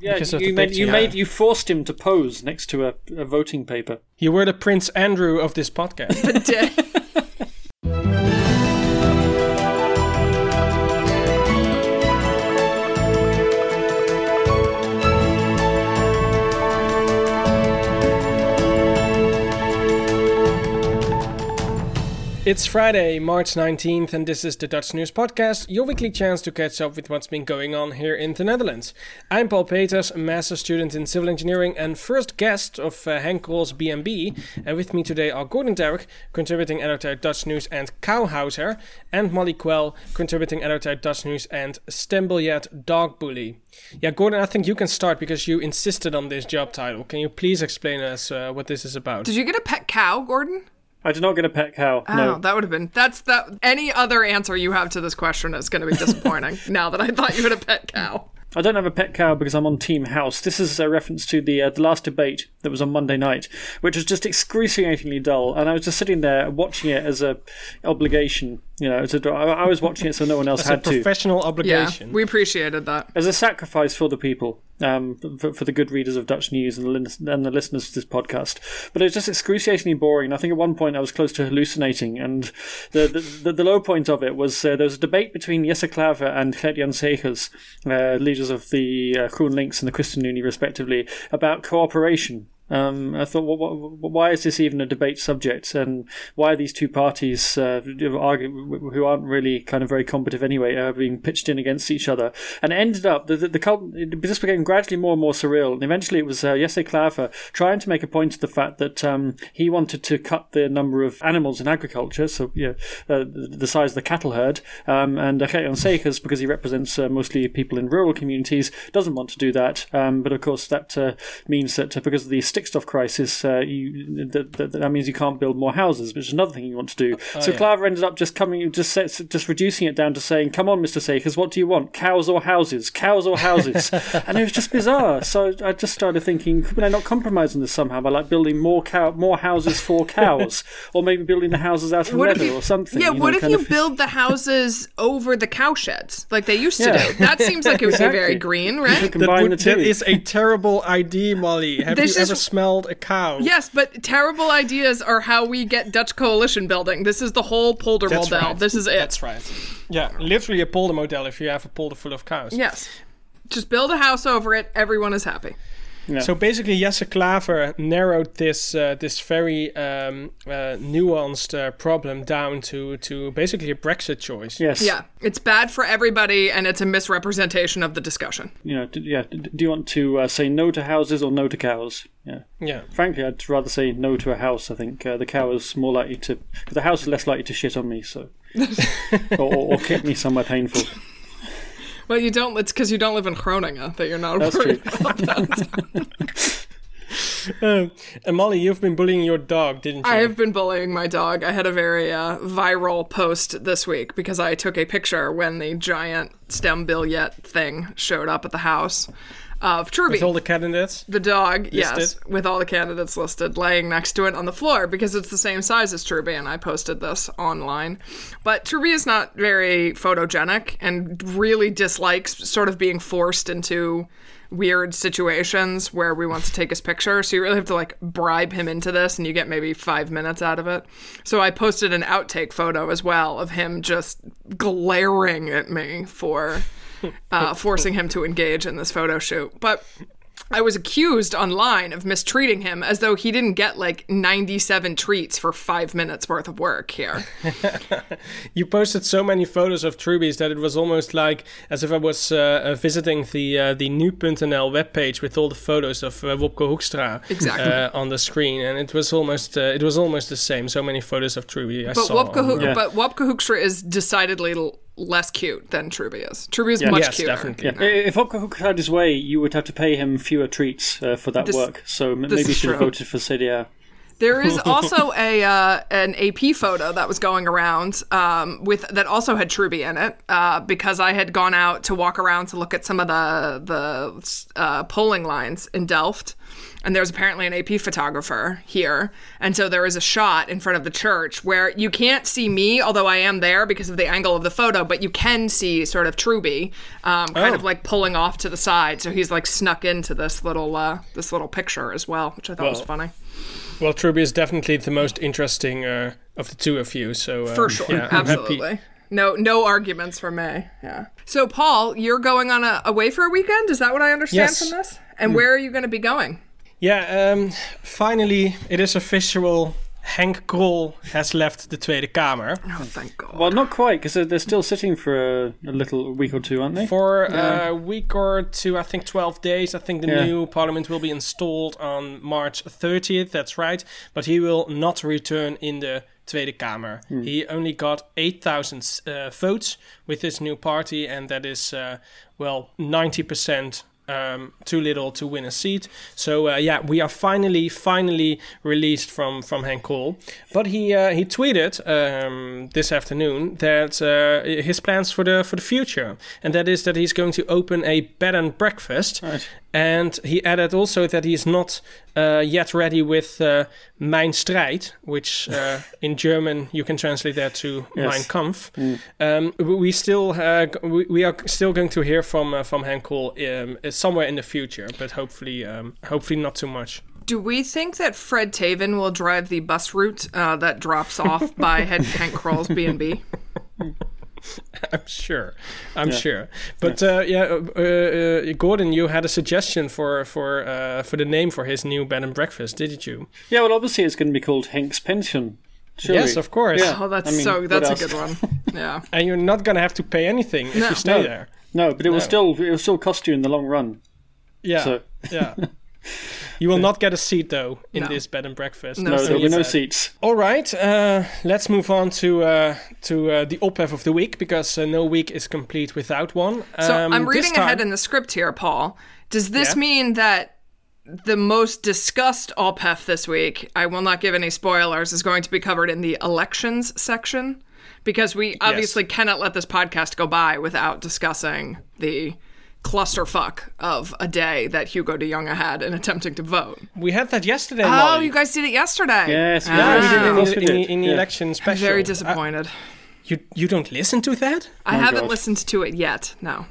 Yeah, because you made you made you forced him to pose next to a, a voting paper. You were the Prince Andrew of this podcast. It's Friday, March 19th, and this is the Dutch News Podcast, your weekly chance to catch up with what's been going on here in the Netherlands. I'm Paul Peters, a master student in civil engineering and first guest of uh, Henk Krol's BNB. And with me today are Gordon Darroch, contributing editor at Dutch News and Cowhouser, and Molly Quell, contributing editor at Dutch News and Stembiljet Dog Bully. Yeah, Gordon, I think you can start because you insisted on this job title. Can you please explain us uh, what this is about? Did you get a pet cow, Gordon? I did not get a pet cow. Oh, no. that would have been that's that. Any other answer you have to this question is going to be disappointing. now that I thought you had a pet cow. I don't have a pet cow because I'm on Team House. This is a reference to the uh, the last debate that was on Monday night, which was just excruciatingly dull, and I was just sitting there watching it as a obligation. You know, as a, I I was watching it so no one else It's a had to. professional Yeah, obligation. we appreciated that. as a sacrifice for the people, um, for, for the good readers of Dutch news and the, and the listeners to this podcast. But it was just excruciatingly boring. I think at one point I was close to hallucinating, and the the, the, the low point of it was uh, there was a debate between Jesse Klaver and Gert-Jan Segers, uh, leaders of the uh, GroenLinks and the Christian ChristenUnie, respectively, about cooperation. Um, I thought, well, wh- why is this even a debate subject? And why are these two parties uh, argue, who aren't really kind of very combative anyway, uh, being pitched in against each other? And it ended up the the, the cult, it, this became gradually more and more surreal. And eventually, it was uh, Jesse Klaver trying to make a point of the fact that um, he wanted to cut the number of animals in agriculture, so yeah, uh, the size of the cattle herd. Um, and uh, Gert-Jan because he represents uh, mostly people in rural communities, doesn't want to do that. Um, but of course, that uh, means that uh, because of the stikstof crisis, uh, you, that, that, that means you can't build more houses, which is another thing you want to do. so yeah. Klaver ended up just coming, just sets, just reducing it down to saying, "Come on, Mister Segers, what do you want? Cows or houses? Cows or houses?" and it was just bizarre. So I just started thinking, could I not compromise on this somehow by like building more cow, more houses for cows, or maybe building the houses out of What leather you- or something? Yeah, you know, what if you of- build the houses over the cow sheds like they used to Yeah. do? That seems like it would Exactly. be very green, right? combine would- that is a terrible idea, Molly. Have This you is- ever smelled a cow? Yes, but terrible ideas are how we get Dutch coalition building. This is the whole polder model. right. This is it. That's right. Yeah, literally a polder model if you have a polder full of cows. Yes. Just build a house over it. Everyone is happy. So basically, Jesse Klaver narrowed this uh, this very um, uh, nuanced uh, problem down to to basically a Brexit choice. yes. Yeah, it's bad for everybody, and it's a misrepresentation of the discussion. You know, d- yeah. d- Do you want to uh, say no to houses or no to cows? Yeah. Yeah. Frankly, I'd rather say no to a house. I think uh, the cow is more likely to, because the house is less likely to shit on me, so, or, or, or kick me somewhere painful. Well, you don't. It's because you don't live in Groningen that you're not That's worried true. about that. Um, and Molly, you've been bullying your dog, didn't you? I have been bullying my dog. I had a very uh, viral post this week because I took a picture when the giant stembiljet thing showed up at the house of Truby. With all the candidates. the dog, yes, with all the candidates listed, laying next to it on the floor because it's the same size as Truby, and I posted this online. But Truby is not very photogenic and really dislikes sort of being forced into weird situations where we want to take his picture. So you really have to like bribe him into this, and you get maybe five minutes out of it. So I posted an outtake photo as well of him just glaring at me for uh, forcing him to engage in this photo shoot. But I was accused online of mistreating him as though he didn't get like 97 treats for five minutes worth of work here. You posted so many photos of Trubies that it was almost like as if I was uh, uh, visiting the uh, the nu.nl webpage with all the photos of uh, Wopke Hoekstra Exactly. uh, on the screen, and it was almost uh, it was almost the same. So many photos of Truby I But saw. Wopke, on- Hoek- Yeah. but Wopke Hoekstra is decidedly l- less cute than Truby is. Truby is Yeah. much Yes, cuter. definitely. Yeah. If Wopke had his way, you would have to pay him fewer treats uh, for that This- work. So m- maybe you is should have voted for CDA. There is also a uh, an AP photo that was going around um, with that also had Truby in it uh, because I had gone out to walk around to look at some of the the uh, polling lines in Delft, and there's apparently an AP photographer here, and so there is a shot in front of the church where you can't see me, although I am there because of the angle of the photo, but you can see sort of Truby, um, kind Oh. of like pulling off to the side, so he's like snuck into this little uh, this little picture as well, which I thought was funny. Well, Truby is definitely the most interesting uh, of the two of you. So um, For sure, yeah, absolutely. No, no arguments from me. Yeah. So, Paul, you're going on a away for a weekend. Is that what I understand Yes. from this? And where are you going to be going? Yeah, um, finally, it is official. Henk Krol has left the Tweede Kamer Oh, thank God. Well, not quite, because they're, they're still sitting for a, a little week or two, aren't they? for uh, a week or two. I think twelve days. I think the Yeah. new parliament will be installed on March 30th. That's right. But he will not return in the Tweede Kamer. He only got 8,000 uh, votes with his new party, and that is uh, well 90 percent. Um, too little to win a seat. So uh, yeah, we are finally, finally released from from Henk Krol. But he uh, he tweeted um, this afternoon that uh, his plans for the for the future, and that is that he's going to open a bed and breakfast. Right. And he added also that he's not uh, yet ready with uh, Mein Strijd, which uh, in German you can translate that to Yes. Mein Kampf. Um, we we still uh, we, we are still going to hear from uh, from Henk Krol um, uh, somewhere in the future, but hopefully um, hopefully not too much. Do we think that Fred Teeven will drive the bus route uh, that drops off by Head Henk Krol's B&B? I'm sure. I'm sure. But uh, yeah, uh, uh, Gordon, you had a suggestion for for uh, for the name for his new bed and breakfast, didn't you? Yeah, well, obviously it's going to be called Henk's Pension. surely. Yes, of course. Yeah. Oh, that's I mean, so. That's a good one. Yeah. And you're not gonna have to pay anything if No. you stay No. there. No, but it will still it will still cost you in the long run. Yeah, So yeah. You will not get a seat though in No. this bed and breakfast. No no, seats. there will be no seats. All right, uh, let's move on to uh, to uh, the ophef of the week because uh, no week is complete without one. So Um, I'm reading time- ahead in the script here, Paul. Does this Yeah? mean that the most discussed ophef this week, I will not give any spoilers, is going to be covered in the elections section? Because we obviously cannot let this podcast go by without discussing the clusterfuck of a day that Hugo de Jonge had in attempting to vote. we had that yesterday. Oh, Molly. you guys did it yesterday. Yes, we Yeah, we Ah. did it in, Of the- in, in the Yeah. election special. Very Uh, disappointed. you you don't listen to that? I haven't God. listened to it yet. No.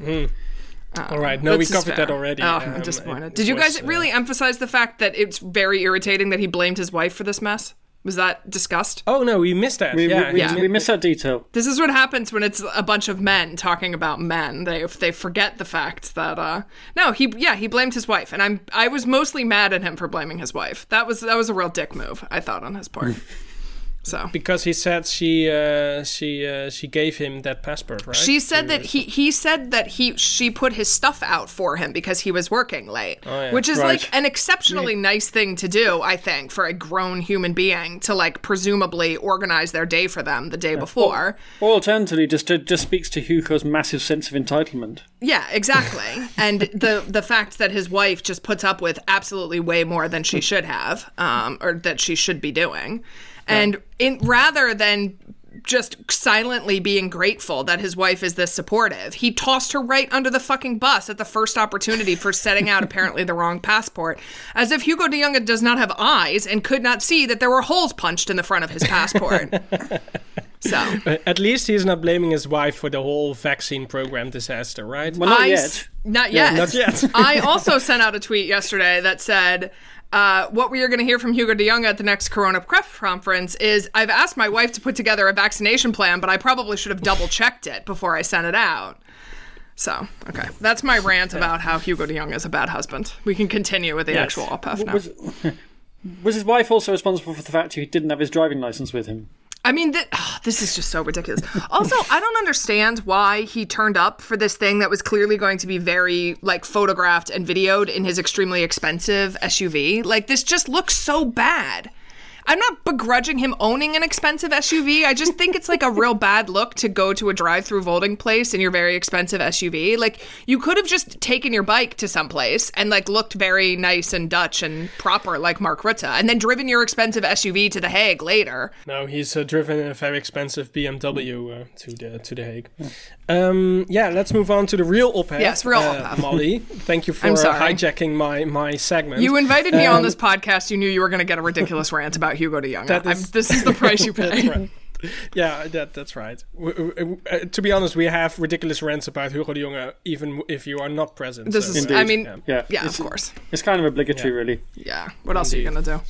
All right, no, we covered that already. Oh, Um, I'm disappointed. it Did you was, guys uh, really emphasize the fact that it's very irritating that he blamed his wife for this mess? Was that discussed? Oh no, we missed that. We, yeah, we, he- we, we miss that detail. This is what happens when it's a bunch of men talking about men. They they forget the fact that uh no, he yeah, he blamed his wife and I'm I was mostly mad at him for blaming his wife. That was that was a real dick move, I thought on his part. so because he said she uh, she uh, she gave him that passport, right? She said that he he said that he she put his stuff out for him because he was working late, yeah. which is Right. like an exceptionally nice thing to do, I think, for a grown human being to like presumably organize their day for them the day before. Or alternatively, just it just speaks to Hugo's massive sense of entitlement. Yeah, exactly. and the the fact that his wife just puts up with absolutely way more than she should have, um, or that she should be doing, and in rather than just silently being grateful that his wife is this supportive, he tossed her right under the fucking bus at the first opportunity for setting out apparently the wrong passport, as if Hugo de Jonge does not have eyes and could not see that there were holes punched in the front of his passport. so. At least he's not blaming his wife for the whole vaccine program disaster, right? Well, not I yet. s- not yet. not yet. I also sent out a tweet yesterday that said, uh, what we are going to hear from Hugo de Jonge at the next Corona press conference is I've asked my wife to put together a vaccination plan, but I probably should have double checked it before I sent it out. So, okay. That's my rant about how Hugo de Jonge is a bad husband. We can continue with the Yes. actual ophef now. Was, was his wife also responsible for the fact that he didn't have his driving license with him? I mean, th- ah, this is just so ridiculous. Also, I don't understand why he turned up for this thing that was clearly going to be very like photographed and videoed in his extremely expensive SUV. Like this just looks so bad. I'm not begrudging him owning an expensive SUV. I just think it's like a real bad look to go to a drive-through voting place in your very expensive SUV. Like you could have just taken your bike to some place and like looked very nice and Dutch and proper like Mark Rutte, and then driven your expensive SUV to The Hague later. No, he's uh, driven a very expensive BMW uh, to the to the Hague. Um, yeah, let's move on to the real ophef. Yes, real uh, ophef. Molly, thank you for I'm uh, sorry. hijacking my my segment. You invited me on Um, this podcast. You knew you were going to get a ridiculous rant about Hugo de Jonge. That is- this is the price you That's pay. right. Yeah, that that's right. W- w- w- uh, to be honest, we have ridiculous rants about Hugo de Jonge, even if you are not present. This so, is, uh, I mean, yeah. Yeah, yeah, of course. It's kind of obligatory, Yeah. really. Yeah. What else are you going to do?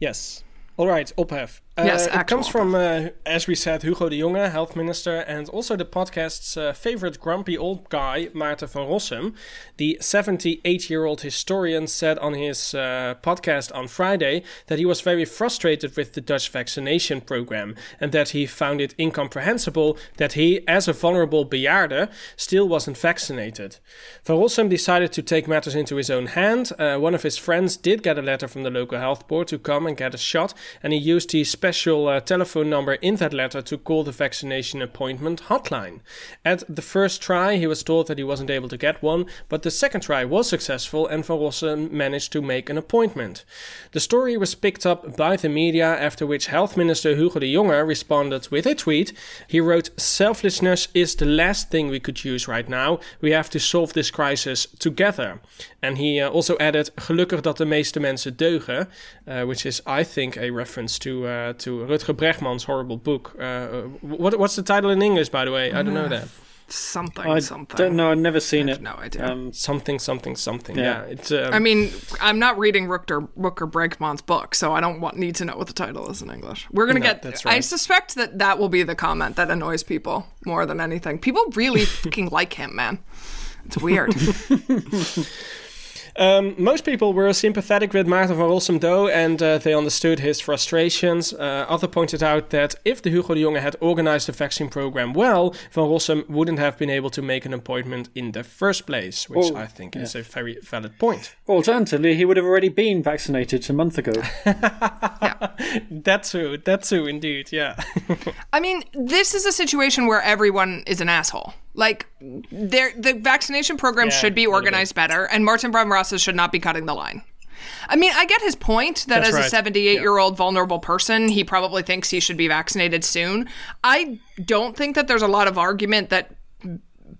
Yes. All right, ophef. Uh, Yes, it comes from, uh, as we said, Hugo de Jonge, health minister, and also the podcast's uh, favorite grumpy old guy, Maarten van Rossum. The 78-year-old historian said on his uh, podcast on Friday that he was very frustrated with the Dutch vaccination program and that he found it incomprehensible that he, as a vulnerable bejaarde, still wasn't vaccinated. Van Rossum decided to take matters into his own hand. Uh, one of his friends did get a letter from the local health board to come and get a shot, and he used the special uh, telephone number in that letter to call the vaccination appointment hotline. At the first try, he was told that he wasn't able to get one, but the second try was successful, and Van Rossum managed to make an appointment. The story was picked up by the media, after which Health Minister Hugo de Jonge responded with a tweet. He wrote, Selflessness is the last thing we could use right now. We have to solve this crisis together. And he uh, also added, Gelukkig dat de meeste mensen deugen, uh, which is, I think, a reference to uh, to Rutger Bregman's horrible book. Uh, what, what's the title in English, by the way? I don't know that. Something, I something. don't know. I've never seen I it. have no idea. Um, Something, something, something. Yeah. Yeah, it's. Um, I mean, I'm not reading Rutger, Rutger Bregman's book, so I don't want, need to know what the title is in English. We're gonna No, get. that's right. I suspect that that will be the comment that annoys people more than anything. People really fucking like him, man. It's weird. Um, most people were sympathetic with Maarten van Rossum, though, and uh, they understood his frustrations. Uh, other pointed out that if the Hugo de Jonge had organized the vaccine program well, van Rossum wouldn't have been able to make an appointment in the first place, which Oh, I think is a very valid point. alternatively, he would have already been vaccinated a month ago. That's too, That's too, indeed, yeah. I mean, this is a situation where everyone is an asshole. Like, there, the vaccination program Yeah, should be organized better, and Maarten Rossum should not be cutting the line. I mean, I get his point that That's as right. a 78 year old vulnerable person, he probably thinks he should be vaccinated soon. I don't think that there's a lot of argument that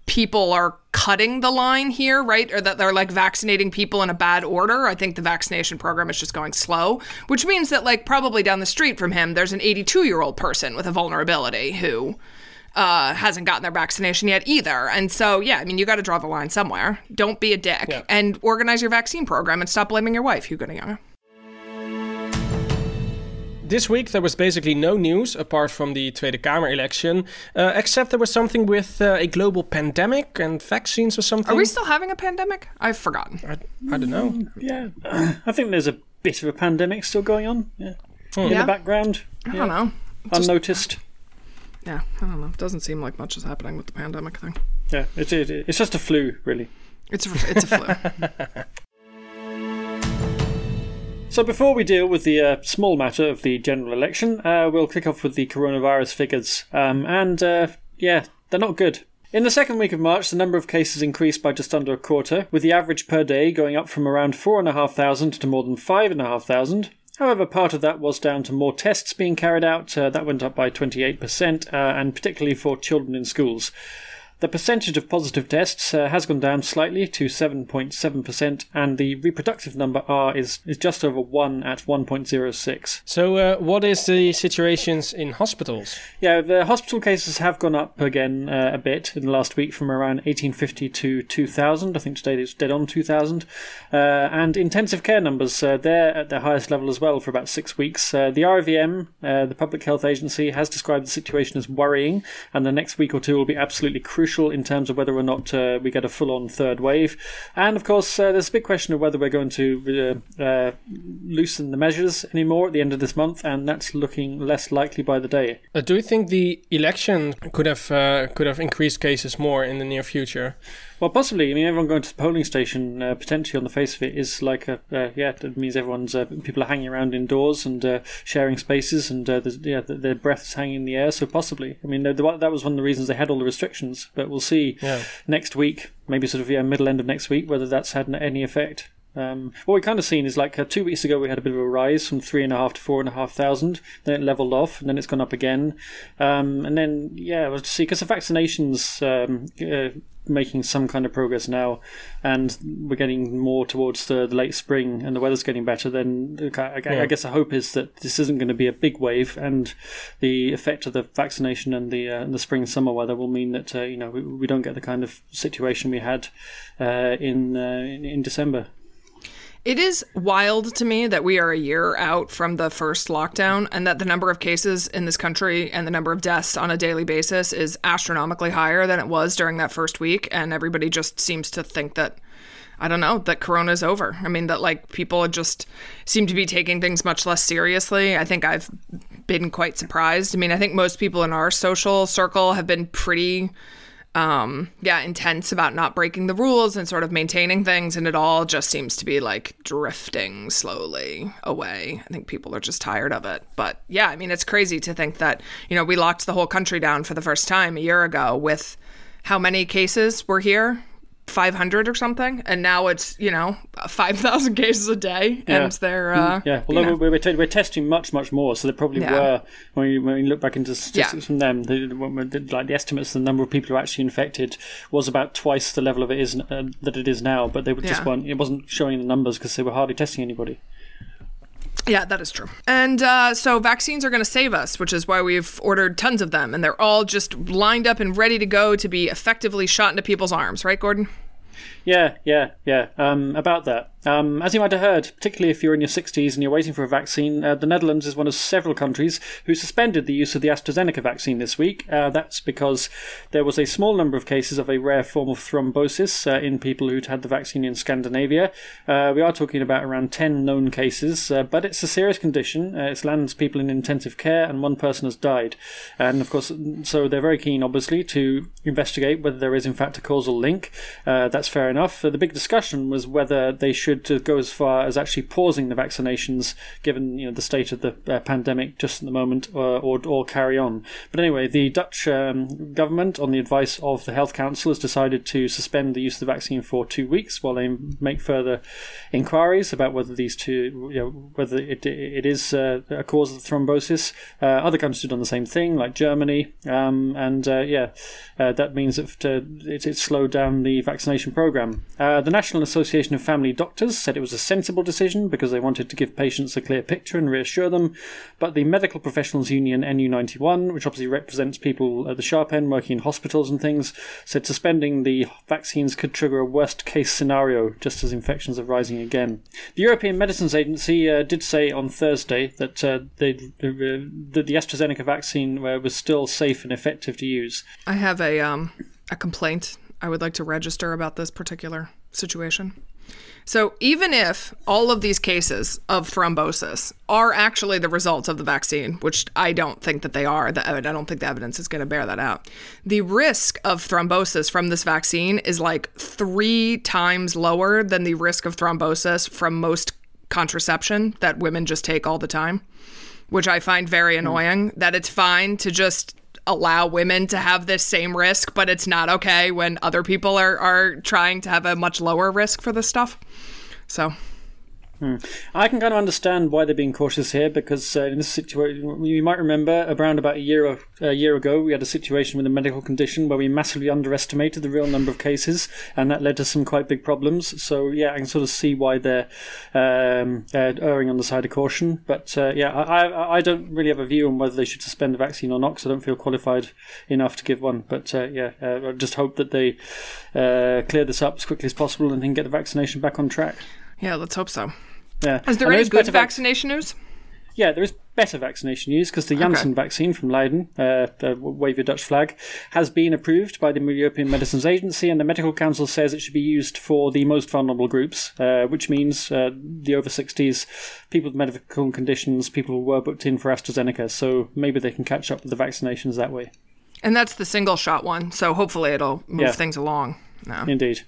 people are cutting the line here, right? Or that they're like vaccinating people in a bad order. I think the vaccination program is just going slow, which means that, like, probably down the street from him, there's an 82 year old person with a vulnerability who uh, hasn't gotten their vaccination yet either. And so, yeah, I mean, you got to draw the line somewhere. Don't be a dick Yeah. and organize your vaccine program and stop blaming your wife, Hugo de Jonge. This week there was basically no news apart from the Tweede Kamer election, uh, except there was something with uh, a global pandemic and vaccines or something. Are we still having a pandemic? I've forgotten. I, I don't know. yeah, I think there's a bit of a pandemic still going on. Yeah. In Yeah. the background, I don't know. unnoticed. Yeah, I don't know. It Doesn't seem like much is happening with the pandemic thing. Yeah, it, it, it's just a flu, really. It's a, it's a flu. So before we deal with the uh, small matter of the general election, uh, we'll kick off with the coronavirus figures. Um, and uh, yeah, they're not good. In the second week of March, the number of cases increased by just under a quarter, with the average per day going up from around 4,500 to more than 5,500. However, part of that was down to more tests being carried out. Uh, that went up by 28%, uh, and particularly for children in schools. The percentage of positive tests uh, has gone down slightly to 7.7%, and the reproductive number R is, is just over 1 at 1.06. So, uh, what is the situations in hospitals? Yeah, the hospital cases have gone up again uh, a bit in the last week from around 1850 to 2000. I think today it's dead on 2000. Uh, and intensive care numbers, uh, they're at their highest level as well for about six weeks. Uh, the RIVM, uh, the Public Health Agency, has described the situation as worrying, and the next week or two will be absolutely crucial in terms of whether or not uh, we get a full on third wave. And of course, uh, there's a big question of whether we're going to uh, uh, loosen the measures anymore at the end of this month, and that's looking less likely by the day. Uh, do you think the election could have uh, could have increased cases more in the near future? Well, possibly. I mean, everyone going to the polling station uh, potentially on the face of it is like a uh, yeah. It means everyone's uh, people are hanging around indoors and uh, sharing spaces, and uh, yeah, their breath is hanging in the air. So possibly, I mean, that was one of the reasons they had all the restrictions. But we'll see yeah. next week, maybe sort of yeah, middle end of next week, whether that's had any effect. Um, what we've kind of seen is like uh, two weeks ago we had a bit of a rise from three and a half to four and a half thousand. Then it leveled off, and then it's gone up again. Um, and then yeah, we'll see because the vaccinations um, uh, making some kind of progress now, and we're getting more towards the, the late spring, and the weather's getting better. Then I, yeah. I, guess the hope is that this isn't going to be a big wave, and the effect of the vaccination and the uh, and the spring summer weather will mean that uh, you know we, we, don't get the kind of situation we had uh, in, uh, in in December. It is wild to me that we are a year out from the first lockdown and that the number of cases in this country and the number of deaths on a daily basis is astronomically higher than it was during that first week. And everybody just seems to think that, I don't know, that Corona's over. I mean, that like people just seem to be taking things much less seriously. I think I've been quite surprised. I mean, I think most people in our social circle have been pretty um, yeah, intense about not breaking the rules and sort of maintaining things, and it all just seems to be like drifting slowly away. I think people are just tired of it. But yeah, I mean, it's crazy to think that, you know, we locked the whole country down for the first time a year ago with how many cases were here? 500 or something and now it's you know 5000 cases a day yeah. and they're uh, yeah well you know. we're, we're, we're, testing much much more so there probably yeah. were when you, when you look back into statistics yeah. from them the, like the estimates the number of people who are actually infected was about twice the level of it is uh, that it is now but they were just weren't it wasn't showing the numbers because they were hardly testing anybody yeah, that is true. And uh, so vaccines are going to save us, which is why we've ordered tons of them. And they're all just lined up and ready to go to be effectively shot into people's arms, right, Gordon? Yeah, yeah, yeah. Um, about that. Um, as you might have heard, particularly if you're in your 60s and you're waiting for a vaccine, uh, the Netherlands is one of several countries who suspended the use of the AstraZeneca vaccine this week. Uh, that's because there was a small number of cases of a rare form of thrombosis uh, in people who'd had the vaccine in Scandinavia. Uh, we are talking about around 10 known cases, uh, but it's a serious condition. Uh, it lands people in intensive care, and one person has died. And of course, so they're very keen, obviously, to investigate whether there is in fact a causal link. that's fair enough. the big discussion was whether they should to go as far as actually pausing the vaccinations, given you know the state of the uh, pandemic just at the moment, or, or, or carry on. But anyway, the Dutch um, government, on the advice of the Health Council, has decided to suspend the use of the vaccine for two weeks while they make further inquiries about whether these two, you know, whether it it is uh, a cause of thrombosis. Uh, other countries have done the same thing, like Germany, um, and uh, yeah, uh, that means that uh, it, it, slowed down the vaccination program. the National Association of Family Doctors doctors said it was a sensible decision because they wanted to give patients a clear picture and reassure them. But the Medical Professionals Union NU91, which obviously represents people at the sharp end working in hospitals and things, said suspending the vaccines could trigger a worst case scenario just as infections are rising again. The European Medicines Agency uh, did say on Thursday that uh, they, uh, that the AstraZeneca vaccine uh, was still safe and effective to use. I have a um, a complaint I would like to register about this particular situation. So, even if all of these cases of thrombosis are actually the results of the vaccine, which I don't think that they are, I don't think the evidence is going to bear that out. The risk of thrombosis from this vaccine is like three times lower than the risk of thrombosis from most contraception that women just take all the time, which I find very hmm. annoying. Mm. That it's fine to just allow women to have this same risk, but it's not okay when other people are, are trying to have a much lower risk for this stuff. So Hmm. I can kind of understand why they're being cautious here because uh, in this situation, you might remember around about a year a year ago, we had a situation with a medical condition where we massively underestimated the real number of cases, and that led to some quite big problems. So yeah, I can sort of see why they're um, uh, erring on the side of caution. But uh, yeah, I, I don't really have a view on whether they should suspend the vaccine or not because I don't feel qualified enough to give one. But uh, yeah, uh, I just hope that they uh, clear this up as quickly as possible and can get the vaccination back on track. Yeah, let's hope so. Yeah. Is there any good vaccination vac- news? Yeah, there is better vaccination news because the Janssen okay. vaccine from Leiden, uh, the wave your Dutch flag, has been approved by the European Medicines Agency, and the Medical Council says it should be used for the most vulnerable groups, uh, which means uh, the over 60s, people with medical conditions, people who were booked in for AstraZeneca. So maybe they can catch up with the vaccinations that way. And that's the single shot one, so hopefully it'll move yeah. things along. no. Indeed.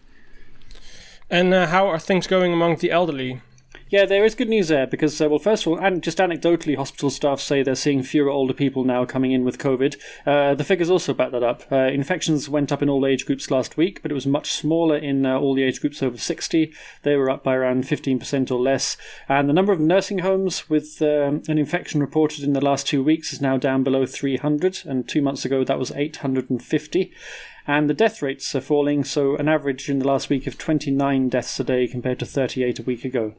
And uh, how are things going among the elderly? Yeah, there is good news there because, uh, well, first of all, and just anecdotally, hospital staff say they're seeing fewer older people now coming in with COVID. Uh, the figures also back that up. Uh, infections went up in all age groups last week, but it was much smaller in uh, all the age groups over 60. They were up by around 15% or less. And the number of nursing homes with um, an infection reported in the last two weeks is now down below 300, and two months ago that was 850 and the death rates are falling. So, an average in the last week of 29 deaths a day compared to 38 a week ago.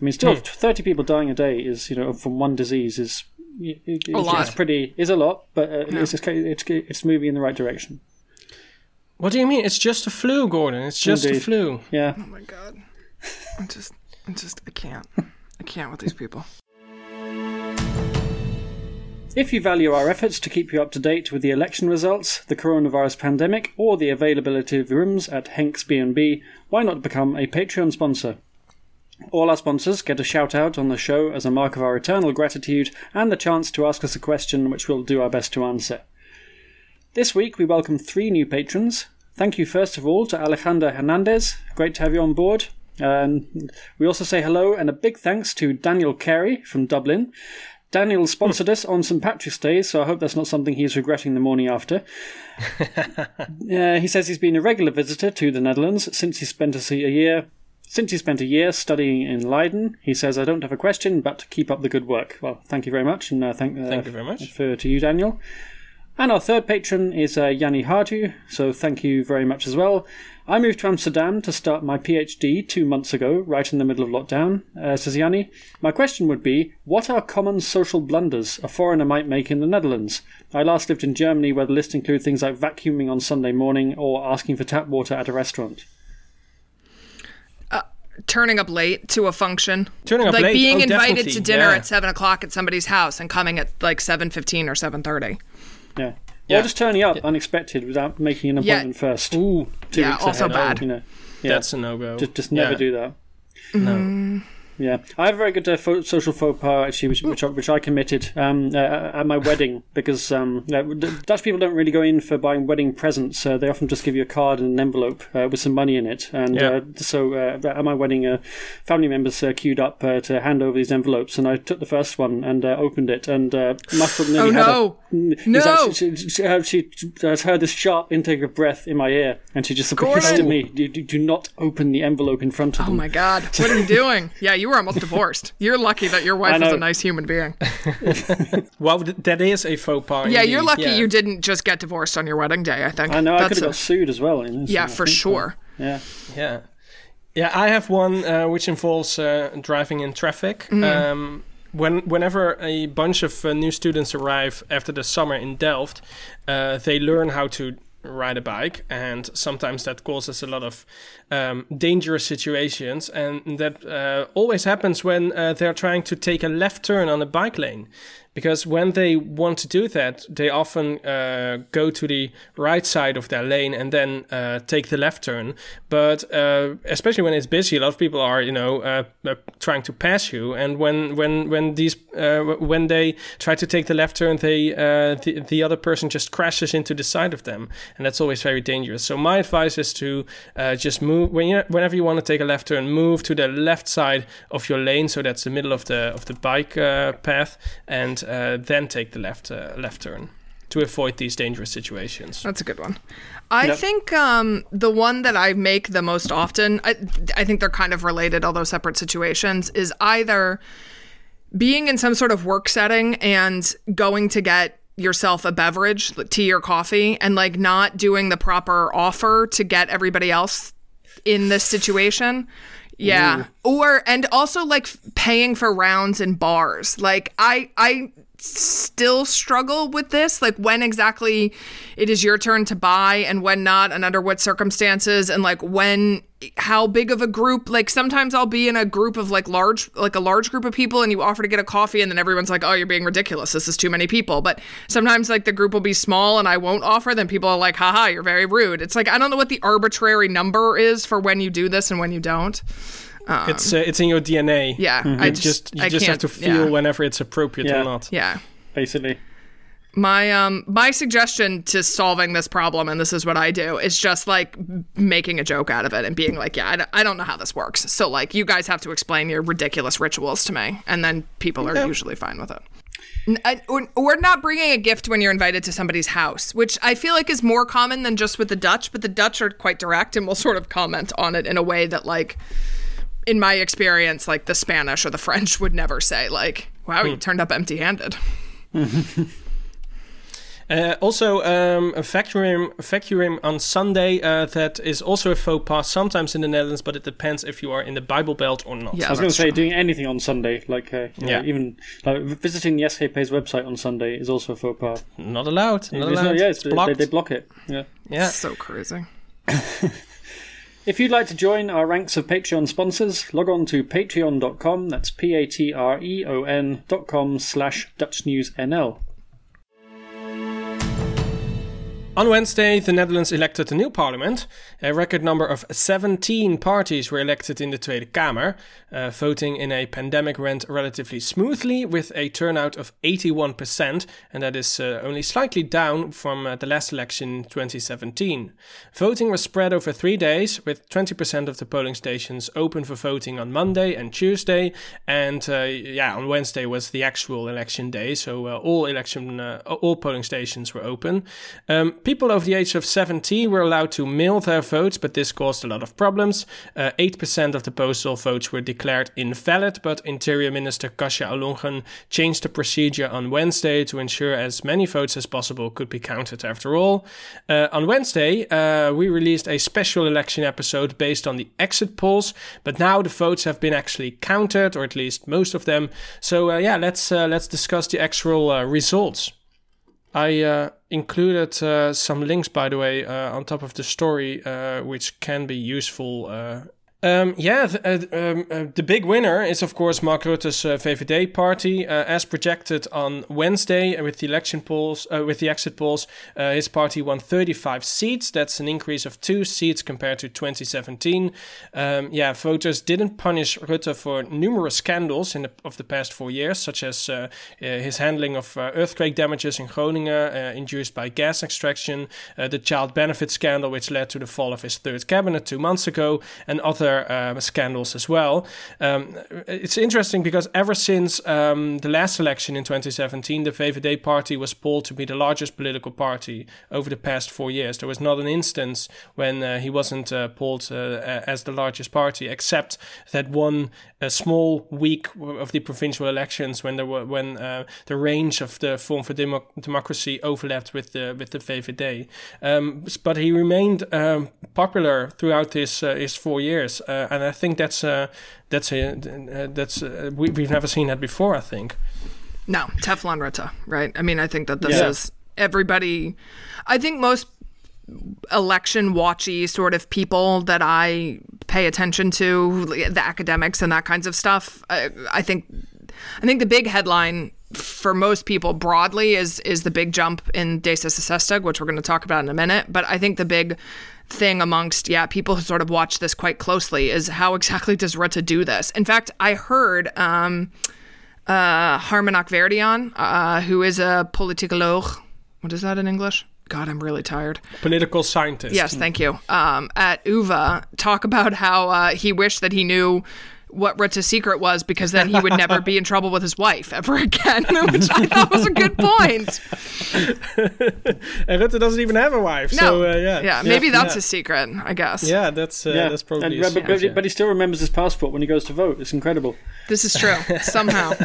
I mean, still, 30 people dying a day is, you know, from one disease is it, it's, lot. it's pretty is a lot, but uh, it's, it's it's it's moving in the right direction. What do you mean? It's just a flu, Gordon. It's just a flu. Yeah. Oh my god. I just, I just, I can't. I can't with these people. If you value our efforts to keep you up to date with the election results, the coronavirus pandemic, or the availability of rooms at Henk's B&B, why not become a Patreon sponsor? All our sponsors get a shout out on the show as a mark of our eternal gratitude and the chance to ask us a question which we'll do our best to answer. This week we welcome three new patrons. Thank you first of all to Alejandra Hernandez. Great to have you on board. We also say hello and a big thanks to Daniel Carey from Dublin. Daniel sponsored us on St. Patrick's Day, so I hope that's not something he's regretting the morning after. Uh, he says he's been a regular visitor to the Netherlands since he spent a, a year. Since he spent a year studying in Leiden, he says, "I don't have a question, but keep up the good work." Well, thank you very much, and uh, thank, uh, Thank you very much. for to you, Daniel. And our third patron is uh, Yanni Hardu, so thank you very much as well. I moved to Amsterdam to start my PhD two months ago, right in the middle of lockdown, uh, says Yanni. My question would be what are common social blunders a foreigner might make in the Netherlands? I last lived in Germany where the list include things like vacuuming on Sunday morning or asking for tap water at a restaurant. Turning up late to a function. Turning up like late? being Oh, invited definitely, to dinner yeah. at seven o'clock at somebody's house and coming at like seven fifteen or seven thirty. Yeah. Yeah. Or just turning up unexpected without making an Yeah. appointment first. Ooh, two yeah, weeks also ahead, bad. You know. Yeah. that's a no go. just, just never Yeah. do that. No. Mm. Yeah, I have a very good uh, fo- social faux pas actually, which which, I- which I committed um, uh, at my wedding because um, uh, Dutch people don't really go in for buying wedding presents. Uh, they often just give you a card and an envelope uh, with some money in it. And Yeah. uh, so uh, at my wedding, uh, family members uh, queued up uh, to hand over these envelopes, and I took the first one and uh, opened it, and uh, must nearly Oh, had no. a, is No. that- She, she, she, has heard this sharp intake of breath in my ear, and she just hissed at me. Do, do, do not open the envelope in front of Oh them. my god, what are you doing? Yeah, you were almost divorced. You're lucky that your wife is a nice human being. Well, that is a faux pas. Yeah, you're lucky yeah. you didn't just get divorced on your wedding day. I think. I know I could have a- got sued as well. In this, Yeah, for sure. but- yeah. Yeah. Yeah, I have one uh, which involves uh, driving in traffic. Um, when, whenever a bunch of uh, new students arrive after the summer in Delft, uh, they learn how to ride a bike, and sometimes that causes a lot of um, dangerous situations. And that uh, always happens when uh, they're trying to take a left turn on a bike lane. Because when they want to do that, they often uh, go to the right side of their lane and then uh, take the left turn. But uh, especially when it's busy, a lot of people are, you know, uh, uh, trying to pass you. And when when when these uh, when they try to take the left turn, they the the other person just crashes into the side of them, and that's always very dangerous. So my advice is to just move when you whenever you want to take a left turn, move to the left side of your lane, so that's the middle of the of the bike path, and uh, then take the left uh, left turn to avoid these dangerous situations. That's a good one. I Yep. think um, the one that I make the most often, I, I think they're kind of related, although separate situations, is either being in some sort of work setting and going to get yourself a beverage, tea or coffee, and like not doing the proper offer to get everybody else in this situation. Yeah. Or and also like paying for rounds in bars. Like I I still struggle with this like when exactly it is your turn to buy and when not and under what circumstances and like when how big of a group like sometimes I'll be in a group of like large like a large group of people and you offer to get a coffee and then everyone's like oh you're being ridiculous. This is too many people. But sometimes like the group will be small and I won't offer then people are like haha you're very rude. It's like I don't know what the arbitrary number is for when you do this and when you don't it's uh, it's in your DNA. yeah I You just, just you I just have to feel yeah. whenever it's appropriate Yeah. or not. yeah Basically, My um my suggestion to solving this problem, and this is what I do, is just like making a joke out of it and being like, yeah, I d- I don't know how this works. So like, you guys have to explain your ridiculous rituals to me, and then people are usually fine with it. N- I- or- Or not bringing a gift when you're invited to somebody's house, which I feel like is more common than just with the Dutch. But the Dutch are quite direct and will sort of comment on it in a way that, like, in my experience, like the Spanish or the French would never say, like, "Wow, you turned up empty-handed." Uh, also, um, a vacuum, vacuum on Sunday, uh, that is also a faux pas sometimes in the Netherlands, but it depends if you are in the Bible Belt or not. Yeah. I was going to say true. doing anything on Sunday, like uh, you know, Yeah. even like visiting the SGP's website on Sunday is also a faux pas. Not allowed. Not allowed. not- yeah, it's it's, they, blocked. they block it. Yeah. yeah. So crazy. If you'd like to join our ranks of Patreon sponsors, log on to patreon.com, that's P-A-T-R-E-O-N dot com slash DutchNewsNL. On Wednesday, the Netherlands elected a new parliament. A record number of 17 parties were elected in the Tweede Kamer. Uh, voting in a pandemic went relatively smoothly with a turnout of 81%, and that is uh, only slightly down from uh, the last election in 2017. Voting was spread over three days, with 20% of the polling stations open for voting on Monday and Tuesday, and uh, yeah, on Wednesday was the actual election day, so uh, all election, uh, all polling stations were open. Um, people over the age of 70 were allowed to mail their votes, but this caused a lot of problems. Uh, 8% of the postal votes were declared invalid, but Interior Minister Kajsa Ollongren changed the procedure on Wednesday to ensure as many votes as possible could be counted after all. Uh, on Wednesday, uh, we released a special election episode based on the exit polls, but now the votes have been actually counted, or at least most of them. So uh, yeah, let's uh, let's discuss the actual uh, results. I uh, included uh, some links, by the way, uh, on top of the story, uh, which can be useful. Um, yeah, th- uh, um, uh, the big winner is, of course, Mark Rutte's uh, VVD party. Uh, as projected on Wednesday with the election polls, uh, with the exit polls, uh, his party won 35 seats. That's an increase of two seats compared to 2017. Um, yeah, voters didn't punish Rutte for numerous scandals in the, of the past four years, such as his handling of earthquake damages in Groningen induced by gas extraction, the child benefit scandal, which led to the fall of his third cabinet two months ago, and other uh, scandals as well. Um, it's interesting because ever since um, the last election in 2017, the VVD party was polled to be the largest political party over the past four years. There was not an instance when uh, he wasn't uh, polled uh, as the largest party, except that one small week of the provincial elections when there were when uh, the range of the Form for Demo- Democracy overlapped with the with the VVD. Um, but he remained um, popular throughout his uh, his four years, uh, and I think that's uh, that's a, uh, that's uh, we, we've never seen that before. I think. No, Teflon Rutte, right? I mean, I think that this Yeah. is everybody. I think most election watchy sort of people that I pay attention to, the academics and that kinds of stuff. I, I think, I think the big headline for most people broadly is is the big jump in D66, which we're going to talk about in a minute. But I think the big thing amongst yeah people who sort of watch this quite closely is how exactly does Rutte do this? In fact, I heard. Um, uh, Armen Hakhverdian, uh, who is a politicoloog. What is that in English? God, I'm really tired. Political scientist. Yes, thank you. Um, at UVA, talk about how uh, he wished that he knew what Rutte's secret was because then he would never be in trouble with his wife ever again, which I thought was a good point. and Rutte doesn't even have a wife. No, So uh, yeah, yeah, maybe that's yeah. his secret, I guess. Yeah, that's uh, yeah, that's probably. And, his but, but, but he still remembers his passport when he goes to vote. It's incredible. This is true, somehow.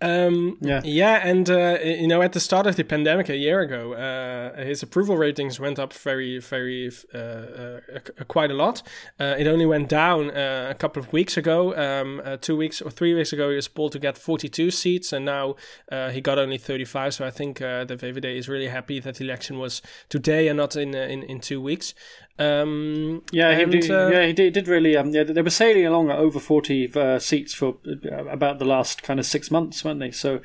Um, Yeah. yeah, and uh, you know, at the start of the pandemic a year ago, uh, his approval ratings went up very, very, uh, uh, uh, quite a lot. Uh, it only went down uh, a couple of weeks ago. Um, uh, two weeks or three weeks ago, he was polled to get 42 seats, and now uh, he got only 35. So I think uh, the VVD is really happy that the election was today and not in uh, in, in two weeks. Um, Yeah, he did, uh, yeah, he did, did really. Um, yeah, they were sailing along at over forty uh, seats for uh, about the last kind of six months, weren't they? So,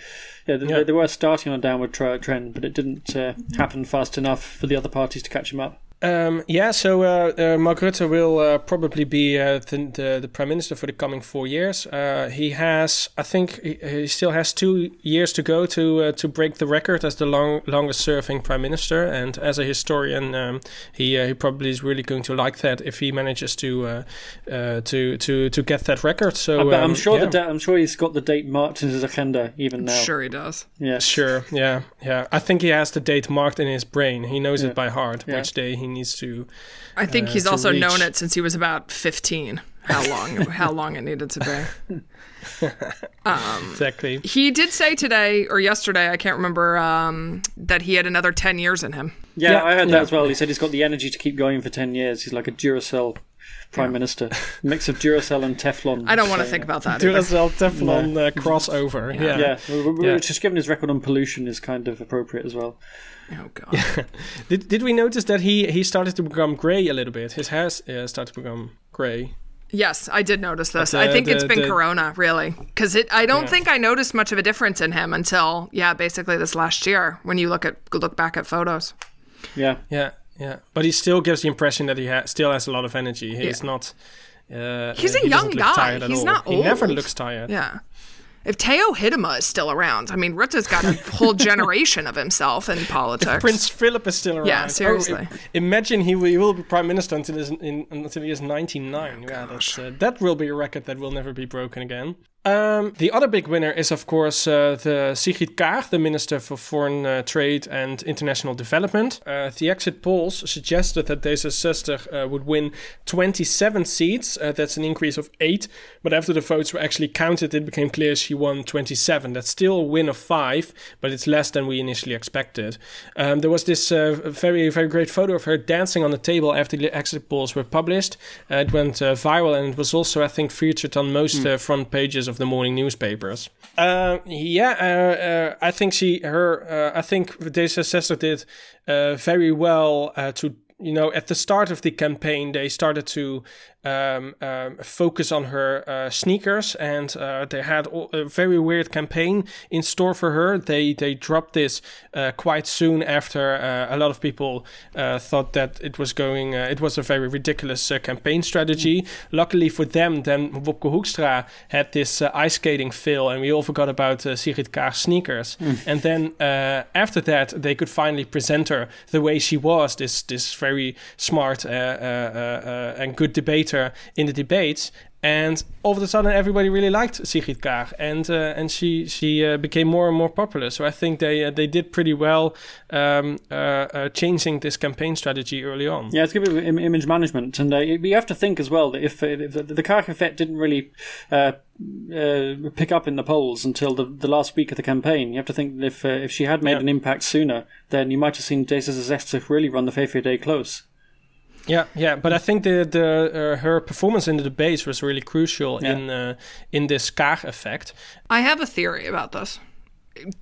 yeah, they, Yeah. they were starting on a downward tra- trend, but it didn't uh, happen fast enough for the other parties to catch him up. Um, yeah, so uh, uh, Mark Rutte will uh, probably be uh, the, the, the prime minister for the coming four years. Uh, he has, I think, he, he, still has two years to go to uh, to break the record as the long, longest serving prime minister. And as a historian, um, he he probably is really going to like that if he manages to to to to get that record. So um, I'm sure yeah. the da- I'm sure he's got the date marked in his agenda even now. Sure, he does. Yeah, sure. Yeah, yeah. I think he has the date marked in his brain. He knows yeah. it by heart yeah. which day he needs to. I think uh, he's also reach. known it since he was about fifteen. How long? how long it needed to be. Um, exactly. He did say today or yesterday, I can't remember, um, that he had another ten years in him. Yeah, yeah I heard yeah. that as well. He said he's got the energy to keep going for ten years. He's like a Duracell prime yeah. minister, mix of Duracell and Teflon. I don't want to think about that. Duracell Teflon no. uh, crossover. Yeah, yeah. yeah. Just given his record on pollution is kind of appropriate as well. Oh god. did did we notice that he he started to become grey a little bit? His hair uh, started to become grey. Yes, I did notice this. The, I think the, it's been the, Corona, really, because it. I don't yeah. think I noticed much of a difference in him until yeah, basically this last year when you look at look back at photos. Yeah, yeah, yeah. But he still gives the impression that he ha- still has a lot of energy. He's yeah. not. Uh, He's a he young guy. He's all. not old. He never looks tired. Yeah if Theo Hiddema is still around, I mean, Rutte's got a whole generation of himself in politics. If Prince Philip is still around. Yeah, seriously. Oh, imagine he will, he will, be prime minister until, in, until he is 99. Oh, yeah, uh, that will be a record that will never be broken again. Um, the other big winner is, of course, uh, the Sigrid Kaag, the Minister for Foreign uh, Trade and International Development. Uh, the exit polls suggested that D66 uh, would win 27 seats. Uh, that's an increase of eight. But after the votes were actually counted, it became clear she won 27. That's still a win of five, but it's less than we initially expected. Um, there was this uh, very, very great photo of her dancing on the table after the exit polls were published. it went viral and it was also, I think, featured on most mm. front pages of of the morning newspapers. Uh, yeah, uh, uh, I think she, her, uh, I think D66 did uh, very well to you know, at the start of the campaign, they started to um, um, focus on her uh, sneakers, and uh, they had a very weird campaign in store for her. They they dropped this uh, quite soon after uh, a lot of people uh, thought that it was going. Uh, it was a very ridiculous campaign strategy. Mm. Luckily for them, then Wopke Hoekstra had this ice skating fill, and we all forgot about Sigrid Kaag sneakers. Mm. And then after that, they could finally present her the way she was. This this very smart and good debater in the debates. And all of a sudden, everybody really liked Sigrid Kaag, and uh, and she she uh, became more and more popular. So I think they uh, they did pretty well um, uh, uh, changing this campaign strategy early on. Yeah, it's good image management, and uh, you have to think as well that if, if the, Kaag effect didn't really pick up in the polls until the, the last week of the campaign, you have to think that if if she had made yeah. an impact sooner, then you might have seen D66 really run the VVD close. Yeah, yeah, but I think the the uh, her performance in the debates was really crucial yeah. in uh, in this Kaag effect. I have a theory about this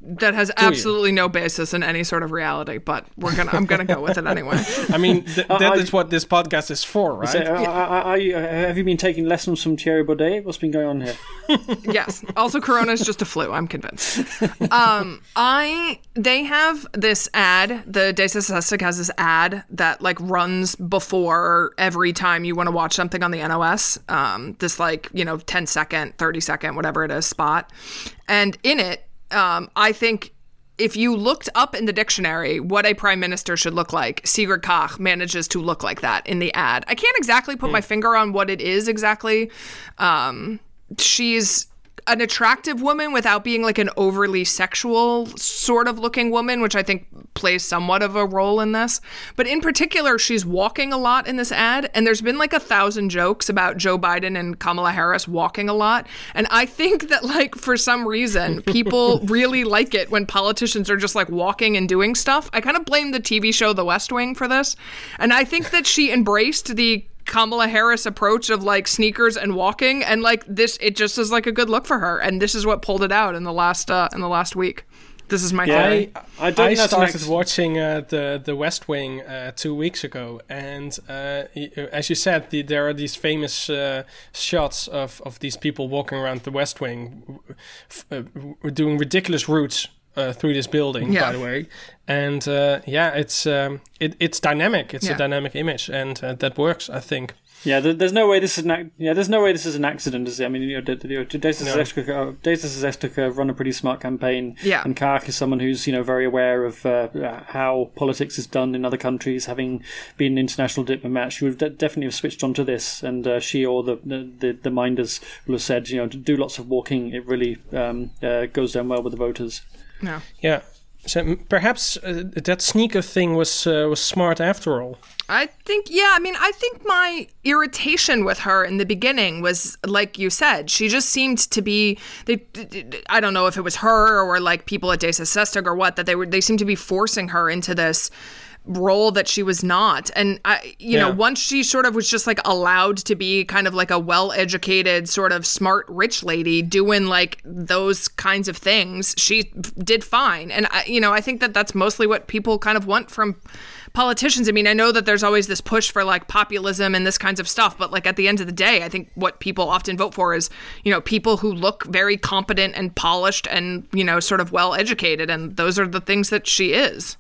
that has absolutely no basis in any sort of reality, but we're gonna I'm gonna go with it anyway. I mean, th- uh, that is what this podcast is for, right? So, uh, you, uh, have you been taking lessons from Thierry Baudet? What's been going on here? yes. Also, Corona is just a flu. I'm convinced. Um, I they have this ad. The D66 has this ad that like runs before every time you want to watch something on the NOS. Um, this like you know 10 second, 30 second, whatever it is spot, and in it um, I think if you looked up in the dictionary what a prime minister should look like, Sigrid Kaag manages to look like that in the ad. I can't exactly put mm. my finger on what it is exactly. Um, she's an attractive woman without being like an overly sexual sort of looking woman, which I think plays somewhat of a role in this. But in particular, she's walking a lot in this ad, and there's been like a thousand jokes about Joe Biden and Kamala Harris walking a lot. And I think that, like, for some reason, people really like it when politicians are just like walking and doing stuff. I kind of blame the TV show The West Wing for this. And I think that she embraced the Kamala Harris approach of like sneakers and walking and like this it just is like a good look for her and this is what pulled it out in the last uh in the last week. This is my yeah, theory. I, I, I started watching uh, the the West Wing uh, two weeks ago, and uh, as you said, the, there are these famous uh, shots of, of these people walking around the West Wing, uh, doing ridiculous routes uh, through this building, Yeah. by the way. And uh, yeah, it's um, it, it's dynamic. It's Yeah. a dynamic image, and uh, that works, I think. Yeah, there, there's no way this is an ac- yeah. There's no way this is an accident. Is it? I mean, you know, D- D- you Data No. Sestica, D66 run a pretty smart campaign. Yeah. and Kaag is someone who's you know very aware of uh, how politics is done in other countries. Having been an international diplomat, she would de- definitely have switched onto this, and uh, she or the, the the minders will have said, you know, do lots of walking. It really um, uh, goes down well with the voters. No. Yeah. So perhaps uh, that sneaker thing was uh, was smart after all. I think, yeah, I mean, I think my irritation with her in the beginning was, like you said, she just seemed to be, they, I don't know if it was her or like people at D66 or what, that they were, they seemed to be forcing her into this role that she was not. And I, you know, once she sort of was just like allowed to be kind of like a well educated, sort of smart, rich lady doing like those kinds of things, she did fine. And, I, you know, I think that that's mostly what people kind of want from politicians. I mean, I know that there's always this push for like populism and this kinds of stuff, but like at the end of the day, I think what people often vote for is, you know, people who look very competent and polished and, you know, sort of well educated. And those are the things that she is.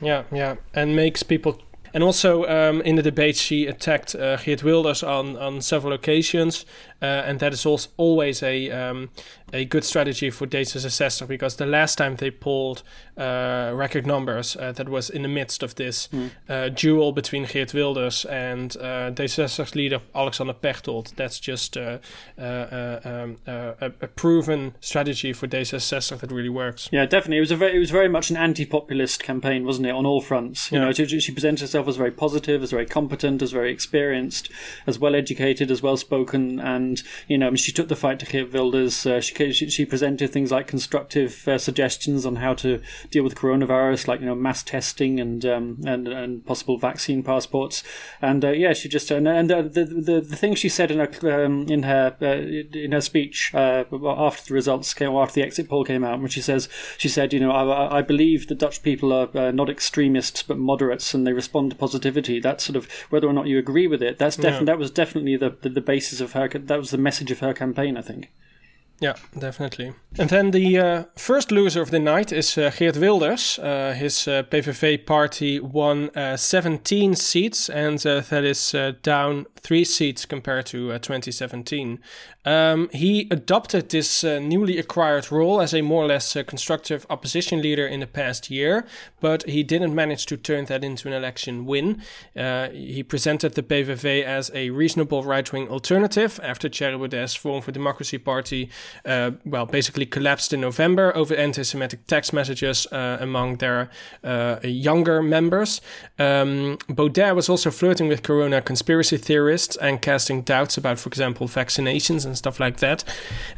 Yeah, yeah, and makes people. And also um, in the debate, she attacked uh, Geert Wilders on, on several occasions, uh, and that is also always a um, a good strategy for D66 because the last time they pulled uh, record numbers, uh, that was in the midst of this uh, duel between Geert Wilders and uh, D66 leader Alexander Pechtold. That's just uh, uh, uh, um, uh, a, a proven strategy for D66 that really works. Yeah, definitely. It was a very, it was very much an anti-populist campaign, wasn't it, on all fronts? You Yeah. know, she, she presented herself as very positive, as very competent, as very experienced, as well educated, as well spoken, and you know, she took the fight to Geert Wilders. Uh, she, she she presented things like constructive uh, suggestions on how to deal with coronavirus, like you know, mass testing and um, and and possible vaccine passports. And uh, yeah, she just and, and the, the the thing she said in her um, in her uh, in her speech uh, after the results came, after the exit poll came out, when she says she said, you know, I, I believe the Dutch people are uh, not extremists but moderates, and they respond to positivity. That's sort of whether or not you agree with it. That's definitely that was definitely the, the the basis of her. That was the message of her campaign, I think. Yeah, definitely. And then the uh, first loser of the night is uh, Geert Wilders. Uh, his uh, PVV party won uh, 17 seats, and uh, that is down three seats compared to uh, 2017. Um, he adopted this newly acquired role as a more or less constructive opposition leader in the past year, but he didn't manage to turn that into an election win. He presented the PVV as a reasonable right wing alternative after Thierry Baudet's Forum for Democracy party, uh, well, basically collapsed in November over anti Semitic text messages uh, among their uh, younger members. Um, Baudet was also flirting with corona conspiracy theorists and casting doubts about, for example, vaccinations and stuff like that.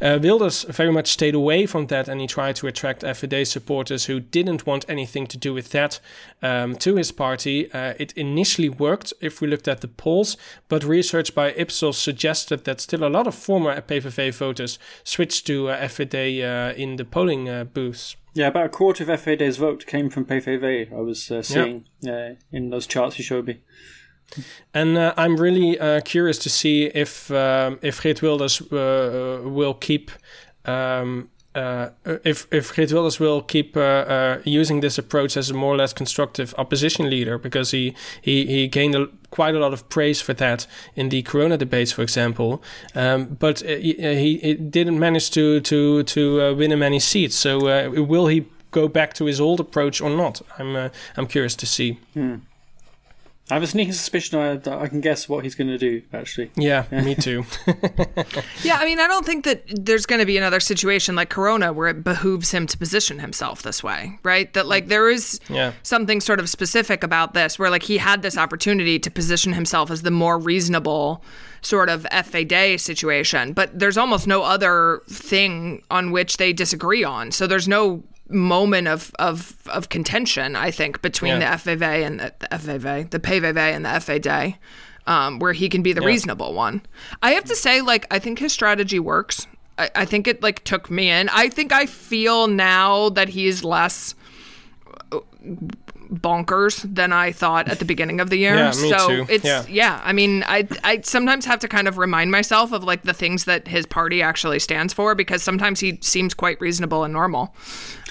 Uh, Wilders very much stayed away from that and he tried to attract FVD supporters who didn't want anything to do with that um, to his party. Uh, it initially worked if we looked at the polls, but research by Ipsos suggested that still a lot of former PVV voters switched to uh, FVD uh, in the polling uh, booths. Yeah, about a quarter of FVD's vote came from PVV. I was uh, seeing uh, in those charts you showed me. And uh, I'm really uh, curious to see if um, if Geert Wilders uh, will keep um, uh, if if Geert will keep uh, uh, using this approach as a more or less constructive opposition leader because he he, he gained a, quite a lot of praise for that in the Corona debates, for example. Um, but uh, he, he, he didn't manage to to to uh, win many seats. So uh, will he go back to his old approach or not? I'm uh, I'm curious to see. I have a sneaking suspicion I, I can guess what he's going to do. Actually, Yeah, me too. Yeah, I mean, I don't think that there's going to be another situation like Corona where it behooves him to position himself this way, right? That like there is Yeah. something sort of specific about this where like he had this opportunity to position himself as the more reasonable sort of FVD situation, but there's almost no other thing on which they disagree on. So there's no moment of of of contention, I think, between Yeah. the FAV and the, the FAV, the PVV and the FVD. Um, where he can be the reasonable one. I have to say, like, I think his strategy works. I, I think it like took me in. I think I feel now that he's less bonkers than I thought at the beginning of the year. Yeah, me so too. it's Yeah. yeah. I mean, I I sometimes have to kind of remind myself of like the things that his party actually stands for because sometimes he seems quite reasonable and normal.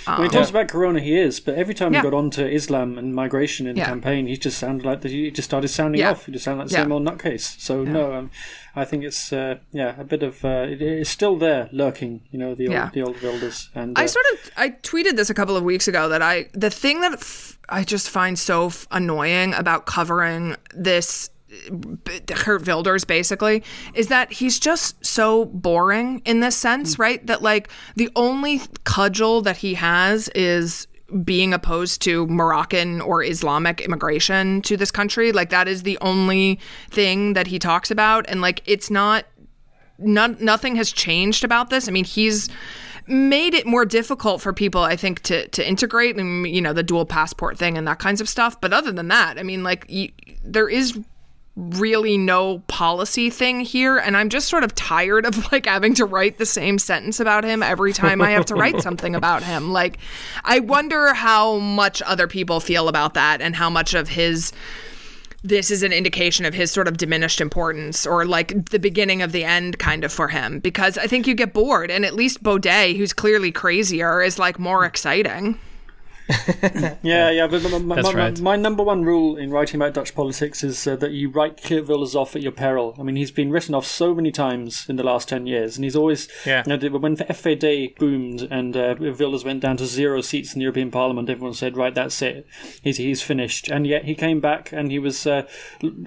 When he talks about Corona, he is, but every time Yeah. he got onto Islam and migration in Yeah. the campaign, he just sounded like the, he just started sounding Yeah. off. He just sounded like the Yeah. same old nutcase. So no, um, I think it's uh, yeah a bit of uh, it, it's still there lurking. You know the old Yeah. the old Wilders and I uh, sort of I tweeted this a couple of weeks ago that I the thing that f- I just find so f- annoying about covering this b- Uh, Geert Wilders basically is that he's just so boring in this sense, mm. right? That like the only cudgel that he has is being opposed to Moroccan or Islamic immigration to this country. Like that is the only thing that he talks about and like it's not none, nothing has changed about this. I mean, he's made it more difficult for people, I think, to to integrate and you know the dual passport thing and that kinds of stuff. But other than that, I mean, like you, there is really no policy thing here and i'm just sort of tired of like having to write the same sentence about him every time i have to write something about him like i wonder how much other people feel about that and how much of his this is an indication of his sort of diminished importance or like the beginning of the end kind of for him because I think you get bored and at least Baudet who's clearly crazier is like more exciting. Yeah, yeah, but my, my, right. my number one rule in writing about Dutch politics is uh, that you write Geert Wilders off at your peril. I mean, he's been written off so many times in the last 10 years, and he's always. Yeah. You know, when FVD boomed and uh, Wilders went down to zero seats in the European Parliament, everyone said, right, that's it. He's, he's finished. And yet he came back and he was uh,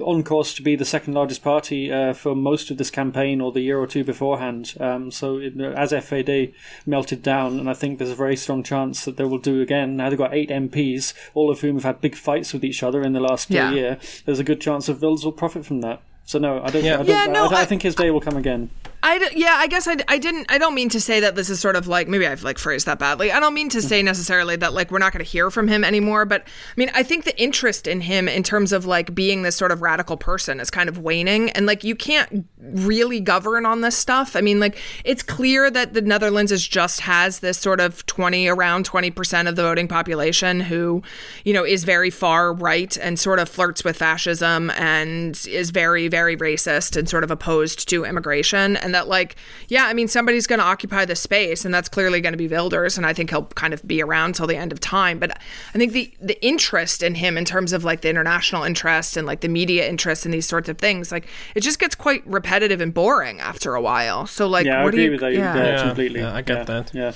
on course to be the second largest party uh, for most of this campaign or the year or two beforehand. Um, so it, as FVD melted down, and I think there's a very strong chance that they will do again. Now they've got eight MPs, all of whom have had big fights with each other in the last Yeah. year. There's a good chance that Wilders will profit from that. So no, I don't. Yeah. I, don't Yeah, no, I, I I- think his day will come again. Yeah, I guess I, didn't I don't mean to say that this is sort of like maybe I've like phrased that badly. I don't mean to say necessarily that like we're not going to hear from him anymore, but I mean I think the interest in him in terms of like being this sort of radical person is kind of waning and like you can't really govern on this stuff. I mean like it's clear that the Netherlands is just has this sort of 20 around 20% of the voting population who, you know, is very far right and sort of flirts with fascism and is very very racist and sort of opposed to immigration and that like yeah i mean somebody's going to occupy the space and that's clearly going to be Wilders and i think he'll kind of be around till the end of time but i think the the interest in him in terms of like the international interest and like the media interest and these sorts of things like it just gets quite repetitive and boring after a while so like Yeah, I what agree do you with that. yeah. Yeah, Yeah, completely. yeah, I get Yeah, that. Yeah.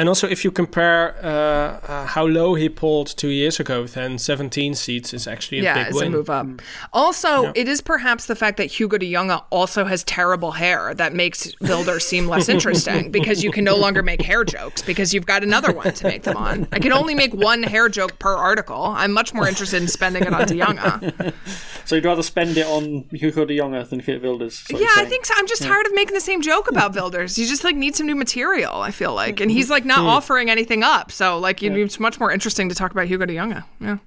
And also, if you compare uh, uh, how low he pulled two years ago, then 17 seats is actually a yeah, big it's win. a move up. Also, it is perhaps the fact that Hugo de Jonge also has terrible hair that makes Wilders seem less interesting because you can no longer make hair jokes because you've got another one to make them on. I can only make one hair joke per article. I'm much more interested in spending it on de Jonge. So you'd rather spend it on Hugo de Jonge than Geert Wilders? Yeah, I think so. I'm just tired of making the same joke about Wilders. You just like need some new material. I feel like, and he's like not offering anything up. So like, you'd- it's much more interesting to talk about Hugo de Jonge. Yeah.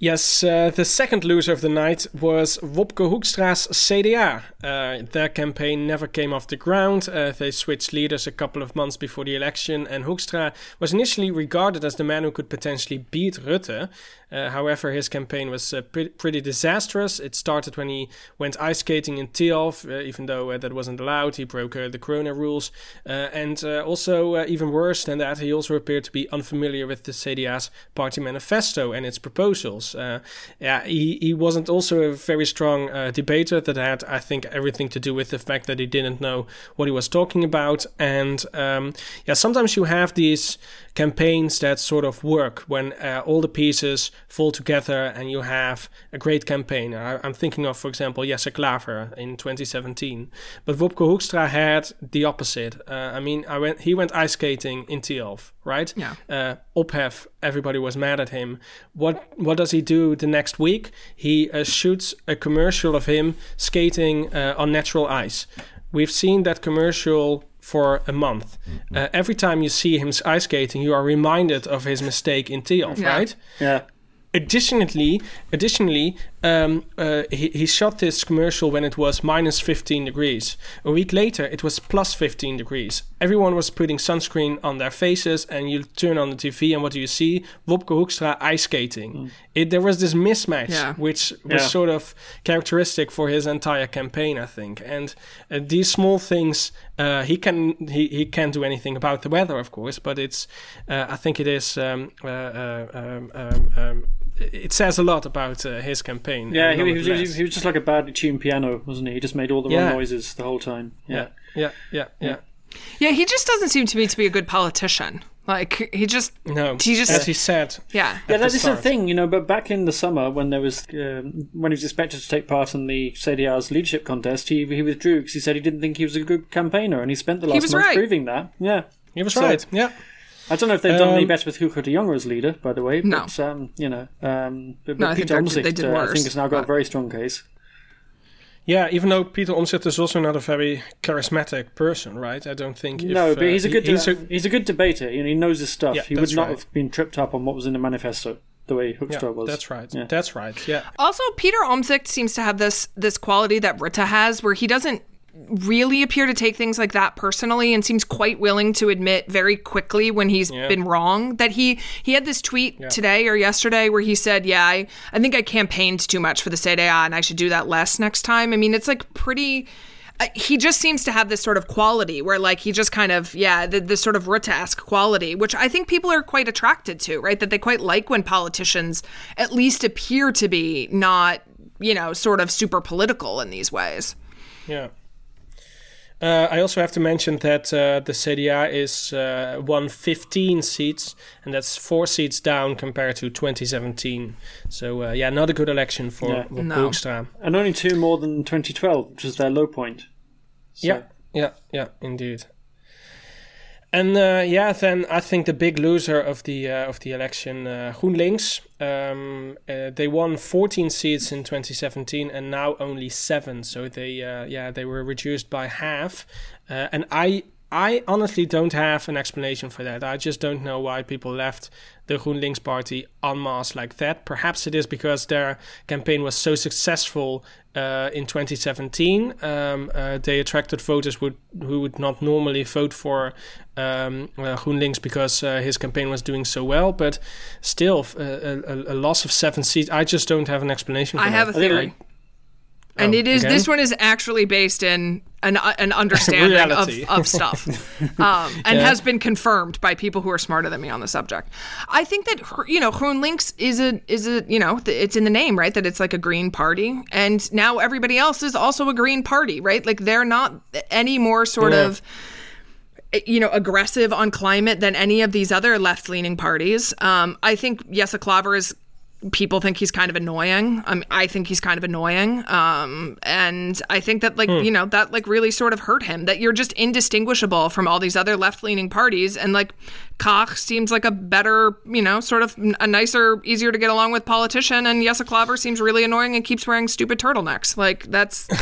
Yes, uh, the second loser of the night was Wopke Hoekstra's CDA. Uh, their campaign never came off the ground. Uh, they switched leaders a couple of months before the election, and Hoekstra was initially regarded as the man who could potentially beat Rutte. Uh, however, his campaign was uh, pre- pretty disastrous. It started when he went ice skating in Thialf, uh, even though that wasn't allowed. He broke the Corona rules. And also, even worse than that, he also appeared to be unfamiliar with the CDA's party manifesto and its proposals. Uh, yeah, he, he wasn't also a very strong uh, debater. That had, I think, everything to do with the fact that he didn't know what he was talking about. And um, yeah, sometimes you have these campaigns that sort of work when uh, all the pieces fall together and you have a great campaign. I, I'm thinking of, for example, Jesse Klaver in 2017. But Wopke Hoekstra had the opposite. Uh, I mean, I went, he went ice skating in Thialf, right? Yeah. Uh, Ophef, everybody was mad at him. What what does he do the next week? He uh, shoots a commercial of him skating uh, on natural ice. We've seen that commercial for a month. Uh, every time you see him ice skating, you are reminded of his mistake in Thialf, Yeah. right? Yeah. Additionally, additionally, um, uh, he, he shot this commercial when it was minus 15 degrees. A week later, it was plus 15 degrees. Everyone was putting sunscreen on their faces, and you turn on the TV, and what do you see? Wopke Hoekstra ice skating. Mm. It, there was this mismatch, yeah. which was yeah. sort of characteristic for his entire campaign, I think. And uh, these small things, uh, he can he, he can't do anything about the weather, of course, but it's uh, I think it is um, uh, uh, um, um, um it says a lot about uh, his campaign. Yeah, he, he, was, he, was, just like a badly tuned piano, wasn't he? He just made all the yeah. wrong noises the whole time. Yeah, yeah, yeah, yeah. Yeah, he just doesn't seem to me to be a good politician. Like he just no, he just as he said. Yeah, yeah. That is the thing, you know. But back in the summer, when there was um, when he was expected to take part in the CDA's leadership contest, he he withdrew because he said he didn't think he was a good campaigner, and he spent the last month right. proving that. Yeah, he was so, right. Yeah. I don't know if they've done um, any better with Hugo de Jonge as leader, by the way. But, no. Um, you know, um, but, no, Peter Omtzigt, uh, I think, has now got but... a very strong case. Yeah, even though Peter Omtzigt is also not a very charismatic person, right? I don't think. no, but he's a uh, good he's, a, he's a good debater. You know, he knows his stuff. Yeah, he would not right. have been tripped up on what was in the manifesto the way Hoekstra yeah, was. That's right. Yeah. That's right. Yeah. Also, Peter Omtzigt seems to have this this quality that Rutte has, where he doesn't really appear to take things like that personally and seems quite willing to admit very quickly when he's yeah. been wrong that he he had this tweet yeah. today or yesterday where he said yeah I, I think i campaigned too much for the CDA and i should do that less next time i mean it's like pretty uh, he just seems to have this sort of quality where like he just kind of yeah the, this sort of Rutte quality which i think people are quite attracted to right that they quite like when politicians at least appear to be not you know sort of super political in these ways yeah uh, I also have to mention that uh, the CDA is uh, won 15 seats, and that's four seats down compared to 2017. So uh, yeah, not a good election for, yeah. for no. And only two more than 2012, which was their low point. So. Yeah, yeah, yeah, indeed. And uh, yeah, then I think the big loser of the uh, of the election, uh, GroenLinks, um, uh, they won 14 seats in 2017 and now only seven. So they uh, yeah they were reduced by half. Uh, and I I honestly don't have an explanation for that. I just don't know why people left the GroenLinks party en masse like that. Perhaps it is because their campaign was so successful uh, in 2017. Um, uh, they attracted voters would, who would not normally vote for um, uh, GroenLinks because uh, his campaign was doing so well. But still, uh, a, a, loss of seven seats, I just don't have an explanation for I that. have a theory. And oh, it is again? this one is actually based in an, an understanding of, of stuff um, and yeah. has been confirmed by people who are smarter than me on the subject i think that you know groenlinks is a is a you know it's in the name right that it's like a green party and now everybody else is also a green party right like they're not any more sort yeah. of you know, aggressive on climate than any of these other left leaning parties. Um, I think Jesse Klaver is people think he's kind of annoying. Um, I think he's kind of annoying. Um, and I think that like, hmm. you know, that like really sort of hurt him that you're just indistinguishable from all these other left leaning parties. And like Kaag seems like a better, you know, sort of a nicer, easier to get along with politician. And Jesse Klaver seems really annoying and keeps wearing stupid turtlenecks. Like that's.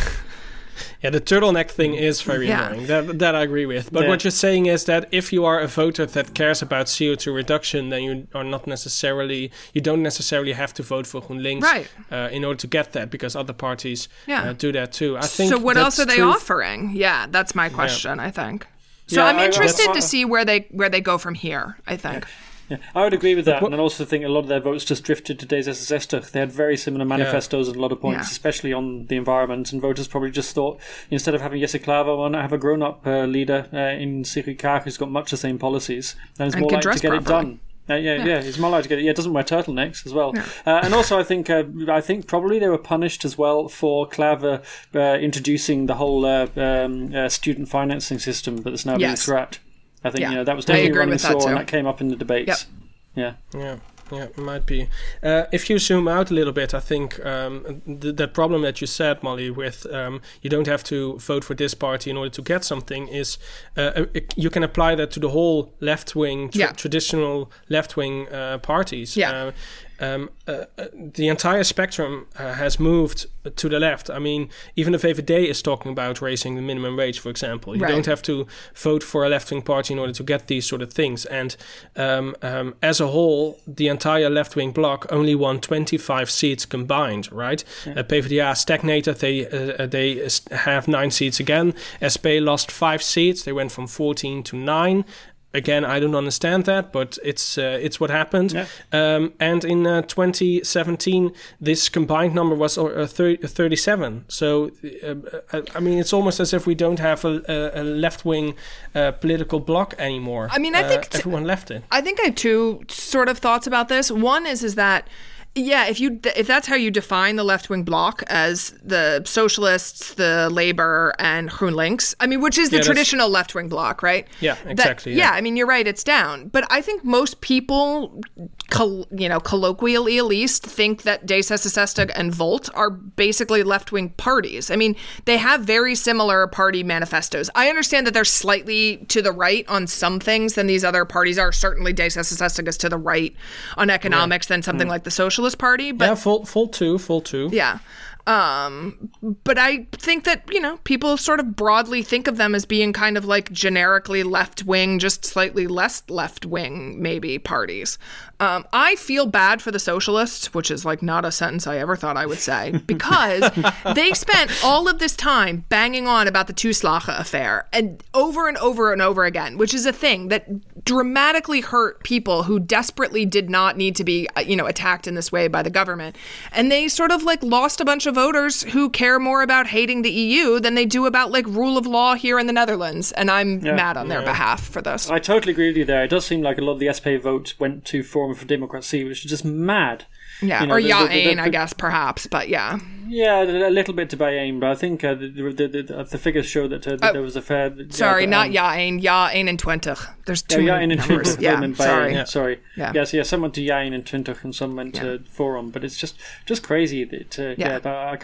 Yeah, the turtleneck thing is very yeah. annoying. That, that I agree with. But yeah. what you're saying is that if you are a voter that cares about CO2 reduction, then you are not necessarily, you don't necessarily have to vote for GroenLinks right. uh, in order to get that because other parties yeah. uh, do that too. I think. So what else are they offering? Yeah, that's my question. I think. So I'm interested to see where they where they go from here. I think. Yeah, I would agree with that, and I also think a lot of their votes just drifted to D66. They had very similar manifestos yeah. and a lot of points, yeah. especially on the environment, and voters probably just thought instead of having Jesse Klaver, why not have a grown-up uh, leader uh, in Sigrid Kaag who's got much the same policies and is more likely to get properly. it done. Uh, yeah, yeah, yeah, he's more likely to get it. Yeah, doesn't wear turtlenecks as well. Yeah. Uh, and also, I think uh, I think probably they were punished as well for Klaver uh, introducing the whole uh, um, uh, student financing system that's now yes. being scrapped. I think yeah. you know that was definitely running sore, and that came up in the debates. Yep. Yeah. Yeah. Yeah, it might be. Uh, if you zoom out a little bit, I think um, th- that problem that you said, Molly, with um, you don't have to vote for this party in order to get something, is uh, uh you can apply that to the whole left wing, tra- yeah. traditional left wing uh, parties. Yeah. Um, uh, uh, the entire spectrum uh, has moved to the left. I mean, even the VVD is talking about raising the minimum wage, for example. You Right. don't have to vote for a left wing party in order to get these sort of things. And um, um, as a whole, the entire left wing bloc only won 25 seats combined, right? Uh, PvdA stagnated. They uh, uh, they have nine seats again. SP lost five seats. They went from 14 to nine. Again, I don't understand that, but it's uh, it's what happened. Yeah. Um, and in uh, 2017, this combined number was uh, 30, 37. So, uh, uh, I mean, it's almost as if we don't have a, a, a left wing uh, political bloc anymore. I mean, I Uh, think t- everyone left it. I think I have two sort of thoughts about this. One is is that yeah, if you if that's how you define the left wing bloc as the socialists, the Labour, and GroenLinks, I mean, which is the Yeah, traditional left wing bloc, right? Yeah, That- exactly, yeah. yeah. I mean, you're right; it's down. But I think most people, col- you know, colloquially at least, think that D66 and Volt are basically left wing parties. I mean, they have very similar party manifestos. I understand that they're slightly to the right on some things than these other parties are. Certainly, D66 is to the right on economics than something hmm. like the Party. But yeah, full full two, full two. yeah. Um, but I think that, you know, people sort of broadly think of them as being kind of like generically left wing, just slightly less left wing, maybe parties. Um, I feel bad for the socialists, which is like not a sentence I ever thought I would say, because they spent all of this time banging on about the toeslagen affair and over and over and over again, which is a thing that dramatically hurt people who desperately did not need to be, uh, you know, attacked in this way by the government. And they sort of like lost a bunch of voters who care more about hating the EU than they do about like rule of law here in the Netherlands. And I'm mad on their behalf for this. I totally agree with you there. It does seem like a lot of the SP vote went to Forum for Democracy, which is just mad. yeah, you know, or the- the- the- Yain, the- I guess, perhaps, but yeah. Yeah, a little bit to Bayern, but I think uh, the, the, the, the figures show that, uh, that there was a fair. Sorry, yeah, not um, Yain, Yain and Twentich. There's Yeah, too Jain and numbers. Twintig Yeah, and sorry. Bayern. Sorry. Yeah. Yes, yeah. Some went to Jain and Twintig and some went to Forum, but it's just just crazy that uh, Yeah. yeah. I,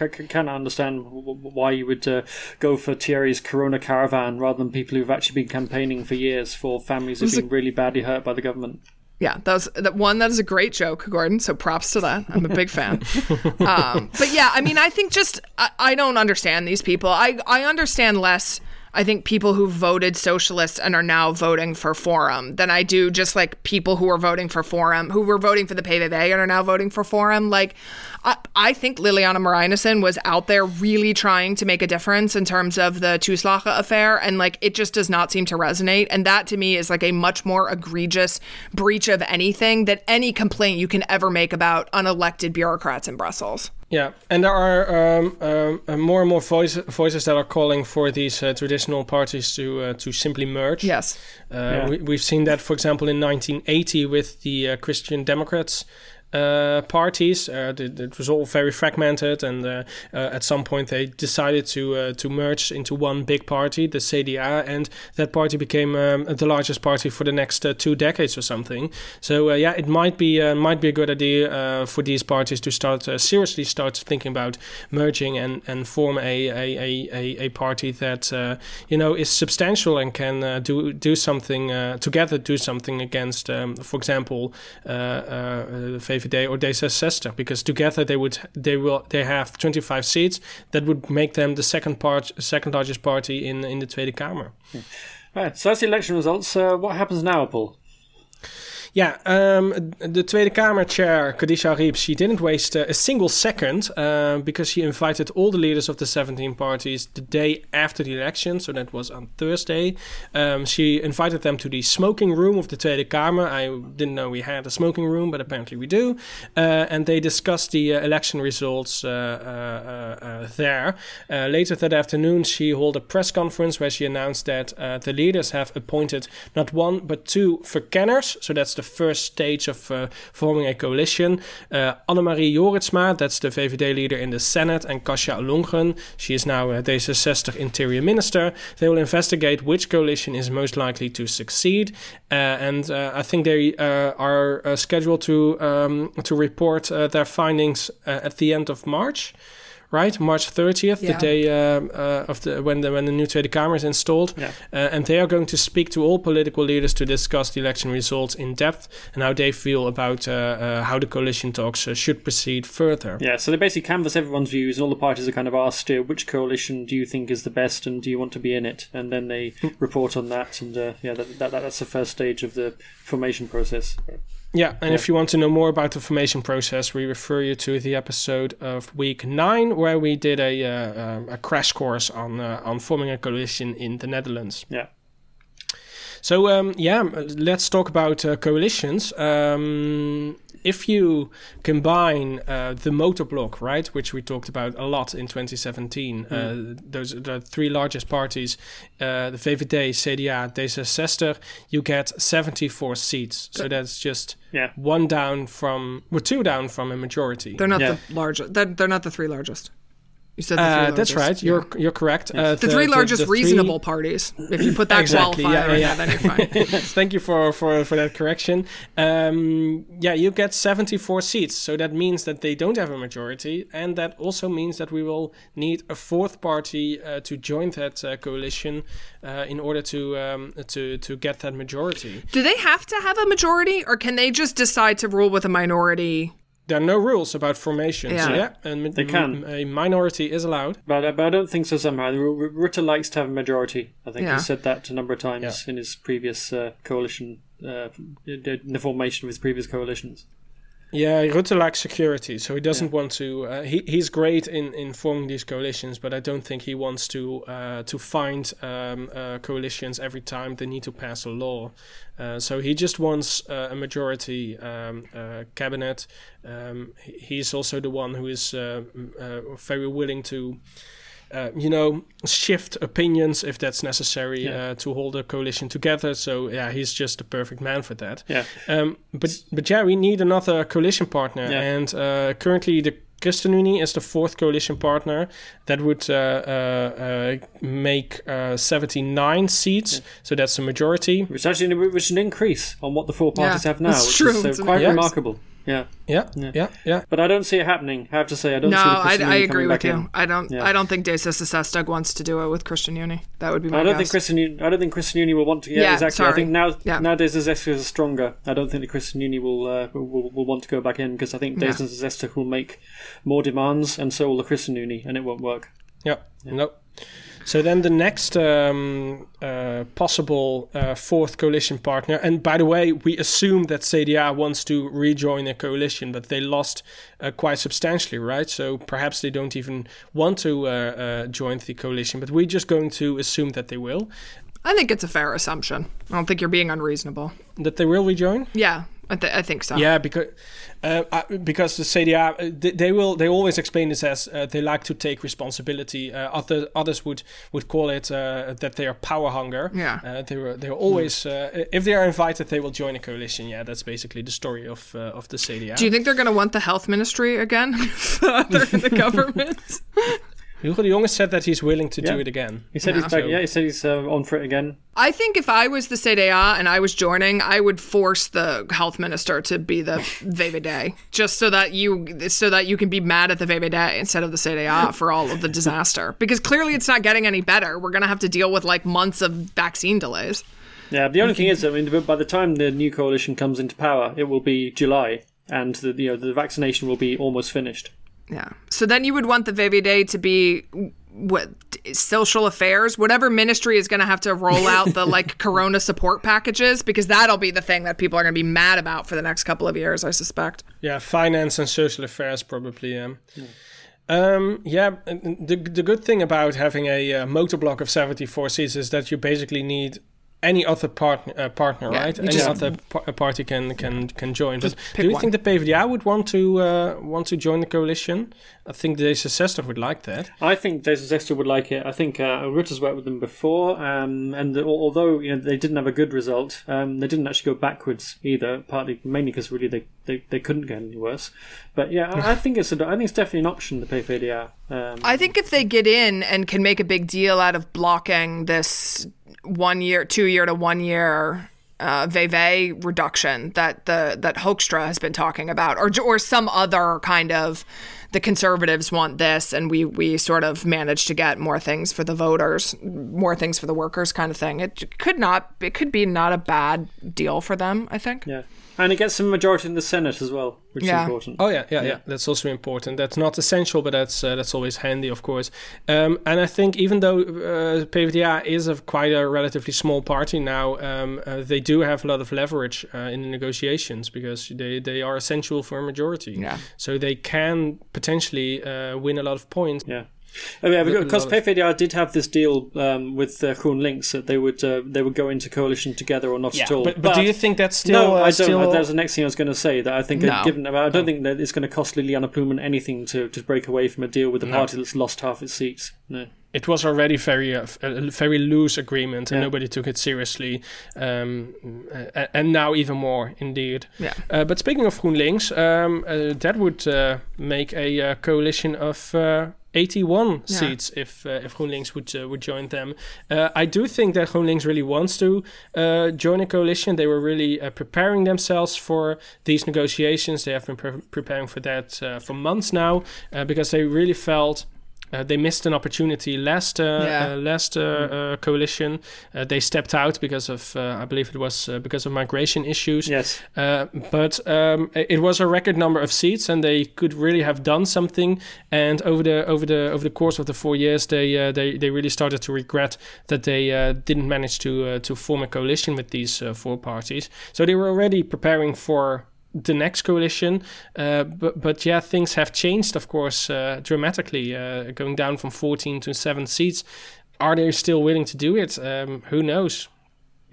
of understand why you would uh, go for Thierry's Corona caravan rather than people who've actually been campaigning for years for families who've been really badly hurt by the government. Yeah, that was that one. That is a great joke, Gordon. So props to that. I'm a big fan. um, but yeah, I mean, I think just I, I don't understand these people. I I understand less. I think people who voted socialist and are now voting for Forum than I do just like people who are voting for Forum, who were voting for the PVV and are now voting for Forum. Like, I, I think Lilian Marijnissen was out there really trying to make a difference in terms of the toeslagen affair, and like it just does not seem to resonate. And that to me is like a much more egregious breach of anything that any complaint you can ever make about unelected bureaucrats in Brussels. Yeah, and there are um, um, uh, more and more voice, voices that are calling for these uh, traditional parties to uh, to simply merge. Yes. Uh, we, we've seen that, for example, in 1980 with the uh, Christian Democrats. Uh, parties. Uh, it, was all very fragmented, and uh, uh, at some point they decided to uh, to merge into one big party, the CDA, and that party became um, the largest party for the next uh, two decades or something. So yeah, it might be might be a good idea for these parties to start seriously start thinking about merging and and form a a, a, a, party that you know is substantial and can do do something together, do something against, um, for example, uh, VVD or D66, because together they would they will they have 25 seats that would make them the second part second largest party in in the Tweede Kamer. Right, so that's the election results. Uh, what happens now, Paul? Yeah, um, the Tweede Kamer chair, Khadija Arib, she didn't waste uh, a single second uh, because she invited all the leaders of the 17 parties the day after the election, so that was on Thursday. Um, she invited them to the smoking room of the Tweede Kamer. I didn't know we had a smoking room, but apparently we do. Uh, and they discussed the uh, election results uh, uh, there. Later that afternoon, she held a press conference where she announced that the leaders have appointed not one but two verkenners, so that's the first stage of uh, forming a coalition. Uh, Annemarie Jorritsma, that's the VVD leader in the Senate, and Kajsa Ollongren, she is now a D66 interior minister. They will investigate which coalition is most likely to succeed, uh, and uh, I think they uh, are uh, scheduled to um, to report uh, their findings uh, at the end of March right? March 30th, Yeah. the day uh, uh, of the when the when the new Tweede Kamer is installed, Yeah. uh, and they are going to speak to all political leaders to discuss the election results in depth and how they feel about uh, uh, how the coalition talks uh, should proceed further. Yeah, so they basically canvass everyone's views, and all the parties are kind of asked, uh, which coalition do you think is the best, and do you want to be in it? And then they report on that, and uh, yeah, that, that, that's the first stage of the formation process. Yeah, and if you want to know more about the formation process, we refer you to the episode of week nine where we did a uh, um, a crash course on uh, on forming a coalition in the Netherlands. Yeah. So um, yeah, let's talk about uh, coalitions. Um, if you combine uh, the motor block, right, which we talked about a lot in 2017, uh, those are the three largest parties, uh, the VVD, CDA, D66, you get 74 seats. So that's just Yeah. one down from, well, two down from a majority. They're not Yeah. the largest. They're, they're not the three largest. You said the three Uh, that's right. Yeah. You're you're correct. Uh, the three largest the three- reasonable parties. If you put that Exactly, qualifier yeah, in yeah, there, then you're fine. Thank you for, for, for that correction. Um, yeah, you get 74 seats. So that means that they don't have a majority. And that also means that we will need a fourth party uh, to join that uh, coalition uh, in order to, um, to, to get that majority. Do they have to have a majority, or can they just decide to rule with a minority? There are no rules about formations. Yeah. Yeah, and They can. a minority is allowed. But, uh, but I don't think so somehow. R- R- Rutte likes to have a majority. I think Yeah. he said that a number of times Yeah. in his previous uh, coalition, uh, in the formation of his previous coalitions. Yeah, Rutte likes security, so he doesn't want to. Uh, he he's great in, in forming these coalitions, but I don't think he wants to uh, to find um, uh, coalitions every time they need to pass a law. Uh, so he just wants uh, a majority um, uh, cabinet. Um, he's also the one who is uh, uh, very willing to. Uh, you know, shift opinions if that's necessary Yeah. uh, to hold a coalition together. So yeah, he's just the perfect man for that. Yeah. Um, but but yeah, we need another coalition partner, Yeah. and uh, currently the ChristenUnie is the fourth coalition partner that would uh, uh, uh, make uh, 79 seats. So that's a majority. Which actually which is an increase on what the four parties Yeah, have now, that's which true. is uh, It's quite increase. remarkable. Yeah. Yeah, Yeah. yeah, yeah. But I don't see it happening. I have to say, I don't No, see I, I agree with you. in. I don't. Yeah. I don't think D66 wants to do it with ChristenUnie. That would be my I don't guess. think Christian. Uni- I don't think ChristenUnie will want to. Yeah, Yeah, exactly. I think now Yeah. nowadays Zesta is stronger. I don't think the ChristenUnie will, uh, will will want to go back in because I think Yeah. Days and will make more demands, and so will the ChristenUnie, and it won't work. Yeah, no. So then the next um, uh, possible uh, fourth coalition partner, and by the way, we assume that CDA wants to rejoin a coalition, but they lost uh, quite substantially, right? So perhaps they don't even want to uh, uh, join the coalition, but we're just going to assume that they will, I think it's a fair assumption. I don't think you're being unreasonable. that they will rejoin. Yeah, I, th- I think so. Yeah, because uh, because the CDA uh, they, they will they always explain this as uh, they like to take responsibility. Uh, other others would would call it uh, that they are power hunger. Yeah. uh, they were they're always uh, if they are invited they will join a coalition. Yeah, that's basically the story of uh, of the CDA. Do you think they're going to want the health ministry again? Further in the government? Hugo de Jonge said that he's willing to Yeah. do it again. He said Yeah. he's back. Yeah, he said he's uh, on for it again. I think if I was the CDA and I was joining, I would force the health minister to be the VVD, just so that you so that you can be mad at the VVD instead of the CDA for all of the disaster. Because clearly it's not getting any better. We're gonna have to deal with like months of vaccine delays. Yeah, the only thing is, I mean, by the time the new coalition comes into power, it will be July, and the you know the vaccination will be almost finished. Yeah. So then you would want the VVD to be what social affairs, whatever ministry is going to have to roll out the like corona support packages because that'll be the thing that people are going to be mad about for the next couple of years, I suspect. Yeah, finance and social affairs probably. Um, um, yeah, the the good thing about having a uh, motor block of seventy four seats is that you basically need any other partner, uh, partner, Yeah, right? Any just- other par- party can can can join. But do you one. think the PvdA would want to uh, want to join the coalition? I think the D66 would like that. I think Jason Zester would like it. I think uh, Rutte's worked with them before, um, and al- although you know they didn't have a good result, um, they didn't actually go backwards either. Partly, mainly because really they, they, they couldn't get any worse. But yeah, I, I think it's a, I think it's definitely an option to PvdA. Um, I think if they get in and can make a big deal out of blocking this one year, two year to one year uh, WW reduction that the that Hoekstra has been talking about, or or some other kind of the conservatives want this and we we sort of managed to get more things for the voters more things for the workers kind of thing. It could not it could be not a bad deal for them i think. Yeah and it gets some majority in the Senate as well, which Yeah. is important. Oh yeah, yeah, yeah, That's also important. That's not essential, but that's uh, that's always handy, of course. Um, and I think even though uh, PvdA is a quite a relatively small party now, um, uh, they do have a lot of leverage uh, in the negotiations because they they are essential for a majority. Yeah. So they can potentially uh, win a lot of points. Yeah. Oh, yeah, because PvdA did have this deal um, with uh, GroenLinks that they would uh, they would go into coalition together or not at all. But, but do you think that's still? no, uh, I don't. Still... That was the next thing I was going to say. That I think, No. given, I don't think that it's going to cost Lilianne Ploumen anything to, to break away from a deal with a party that's lost half its seats. No. it was already very uh, a very loose agreement and Yeah. nobody took it seriously um, uh, and now even more indeed Yeah. uh, but speaking of GroenLinks um, uh, that would uh, make a uh, coalition of uh, 81 Yeah. seats if uh, if GroenLinks would uh, would join them. Uh, I do think that GroenLinks really wants to uh, join a coalition. They were really uh, preparing themselves for these negotiations. They have been pre- preparing for that uh, for months now uh, because they really felt uh, they missed an opportunity last uh, Yeah. uh, last uh, uh, coalition. Uh, they stepped out because of uh, I believe it was uh, because of migration issues. Yes. Uh, but um, it it was a record number of seats, and they could really have done something. And over the over the over the course of the four years, they uh, they they really started to regret that they uh, didn't manage to uh, to form a coalition with these uh, four parties. So they were already preparing for the next coalition. Uh, but but yeah, things have changed, of course, uh, dramatically, uh, going down from 14 to seven seats. Are they still willing to do it? Um, who knows?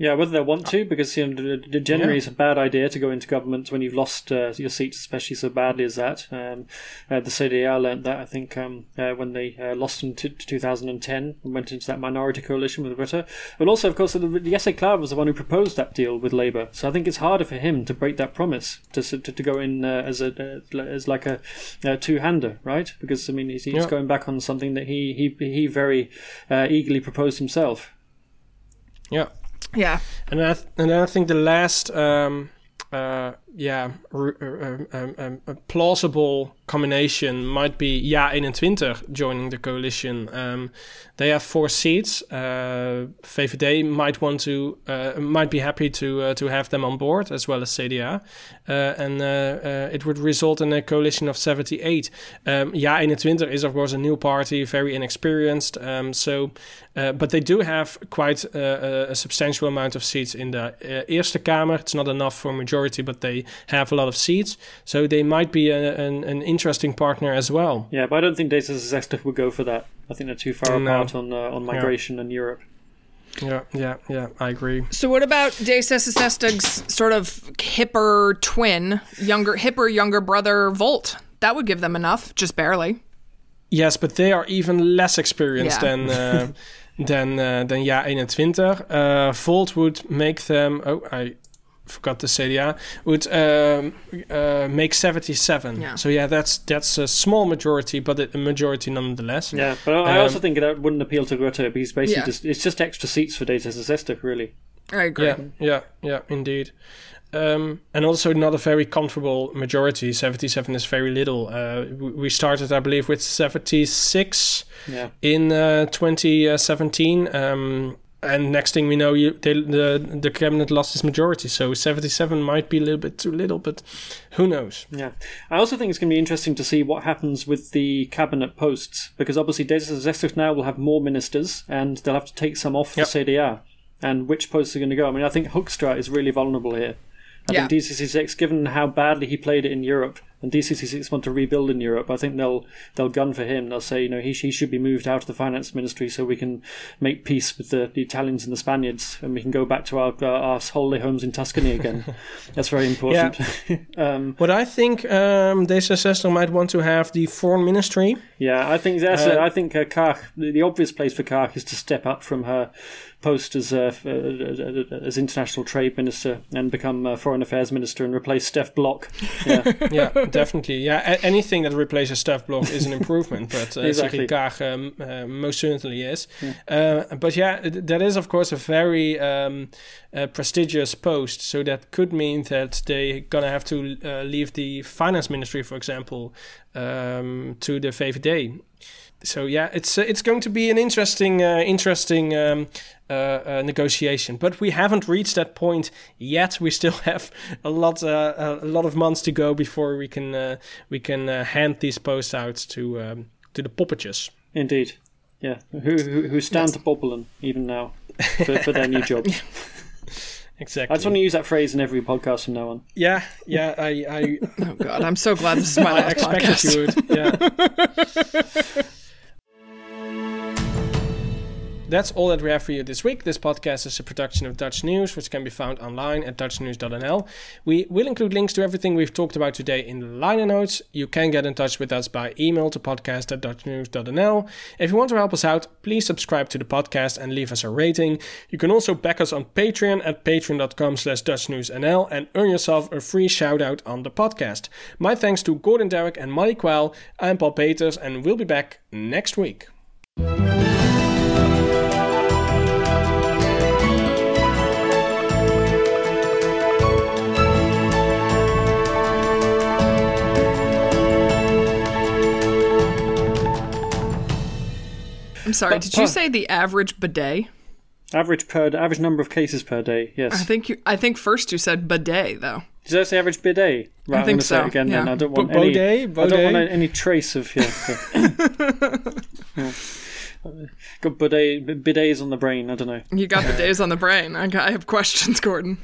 Yeah, whether they want to, because you know, generally Yeah. it's a bad idea to go into government when you've lost uh, your seat, especially so badly as that. Um, uh, the CDA learned that, I think, um, uh, when they uh, lost in t- 2010 and went into that minority coalition with Rutte. But also, of course, the, the Jesse Klaver was the one who proposed that deal with Labour. So I think it's harder for him to break that promise, to to, to go in uh, as a uh, as like a, uh two-hander, right? Because, I mean, he's, he's Yeah. going back on something that he, he, he very uh, eagerly proposed himself. Yeah. Yeah. And I th- and I think the last, um, uh, yeah, r- uh, um, um, plausible combination might be Ja 21 joining the coalition. Um, they have four seats. Uh, VVD might want to, uh, might be happy to uh, to have them on board as well as CDA, uh, and uh, uh, it would result in a coalition of 78. Um, Ja 21 is of course a new party, very inexperienced. Um, so, but they do have quite a, a substantial amount of seats in the Eerste Kamer. It's not enough for majority, but they have a lot of seats. So they might be a, an, an interesting partner as well. Yeah, but I don't think D66 would go for that. I think they're too far No. apart on uh, on migration and Europe. Yeah, yeah, yeah. I agree. So what about D66's sort of hipper twin, younger hipper younger brother Volt? That would give them enough, just barely. Yes, but they are even less experienced Yeah. than uh, than uh, than Ja 21. Uh, Volt would make them. Oh, I forgot to say the CDA would um, uh, make 77. Yeah. So yeah, that's that's a small majority, but a majority nonetheless. Yeah, but I I Um, also think that wouldn't appeal to Rutte because basically Yeah. just it's just extra seats for D66, really. I agree. Yeah, yeah, yeah, indeed. Um, and also not a very comfortable majority. 77 is very little. Uh, we we started, I believe, with 76 Yeah, in uh, 2017. Um, and next thing we know, you, they, the the cabinet lost its majority. So 77 might be a little bit too little, but who knows? yeah. I also think it's going to be interesting to see what happens with the cabinet posts because obviously Zesta now will have more ministers and they'll have to take some off Yep. the CDA. And which posts are going to go? I mean, I think Hoekstra is really vulnerable here. I Yeah. think D66, given how badly he played it in Europe, and D66 want to rebuild in Europe, I think they'll they'll gun for him. They'll say, you know, he, he should be moved out of the finance ministry so we can make peace with the, the Italians and the Spaniards, and we can go back to our our, our holiday homes in Tuscany again. That's very important. um, What I think um, D66 might want to have the foreign ministry. yeah, I think that's. Uh, I think uh, the, the obvious place for Kaag is to step up from her post as uh, uh, as international trade minister and become uh, foreign affairs minister and replace Stef Blok. Yeah. yeah, definitely. Yeah, a- anything that replaces Stef Blok is an improvement, but uh, Exactly. Kaag, um, uh, most certainly is. Uh, but yeah, that is of course a very um, uh, prestigious post, so that could mean that they're gonna have to uh, leave the finance ministry, for example, um, to the VVD. So yeah, it's uh, it's going to be an interesting uh, interesting um, uh, uh, negotiation, but we haven't reached that point yet. We still have a lot uh, a lot of months to go before we can uh, we can uh, hand these posts out to um, to the poppetjes. Indeed. Yeah. Who who, who stand to popelen even now for, for their new job. Exactly. I just want to use that phrase in every podcast from now on. yeah, yeah. I I, Oh god, I'm so glad this is my I expected podcast. you would. Yeah. That's all that we have for you this week. This podcast is a production of Dutch News, which can be found online at dutchnews.nl. We will include links to everything we've talked about today in the liner notes. You can get in touch with us by email to podcast at dutchnews.nl. If you want to help us out, please subscribe to the podcast and leave us a rating. You can also back us on Patreon at patreon.com slash dutchnewsnl and earn yourself a free shout out on the podcast. My thanks to Gordon Darroch and Molly Quell. I'm Paul Peters and we'll be back next week. I'm sorry, But- did you oh. say the average bidet? Average per average number of cases per day. Yes. I think you I think first you said bidet though. Did I say average bidet? Right, I'm think gonna say it so, again. Then. I don't B- want any. Baudet? I don't want any trace of yeah. yeah. Got bidet bidets on the brain. I don't know. You got bidets on the brain. I, I have questions, Gordon.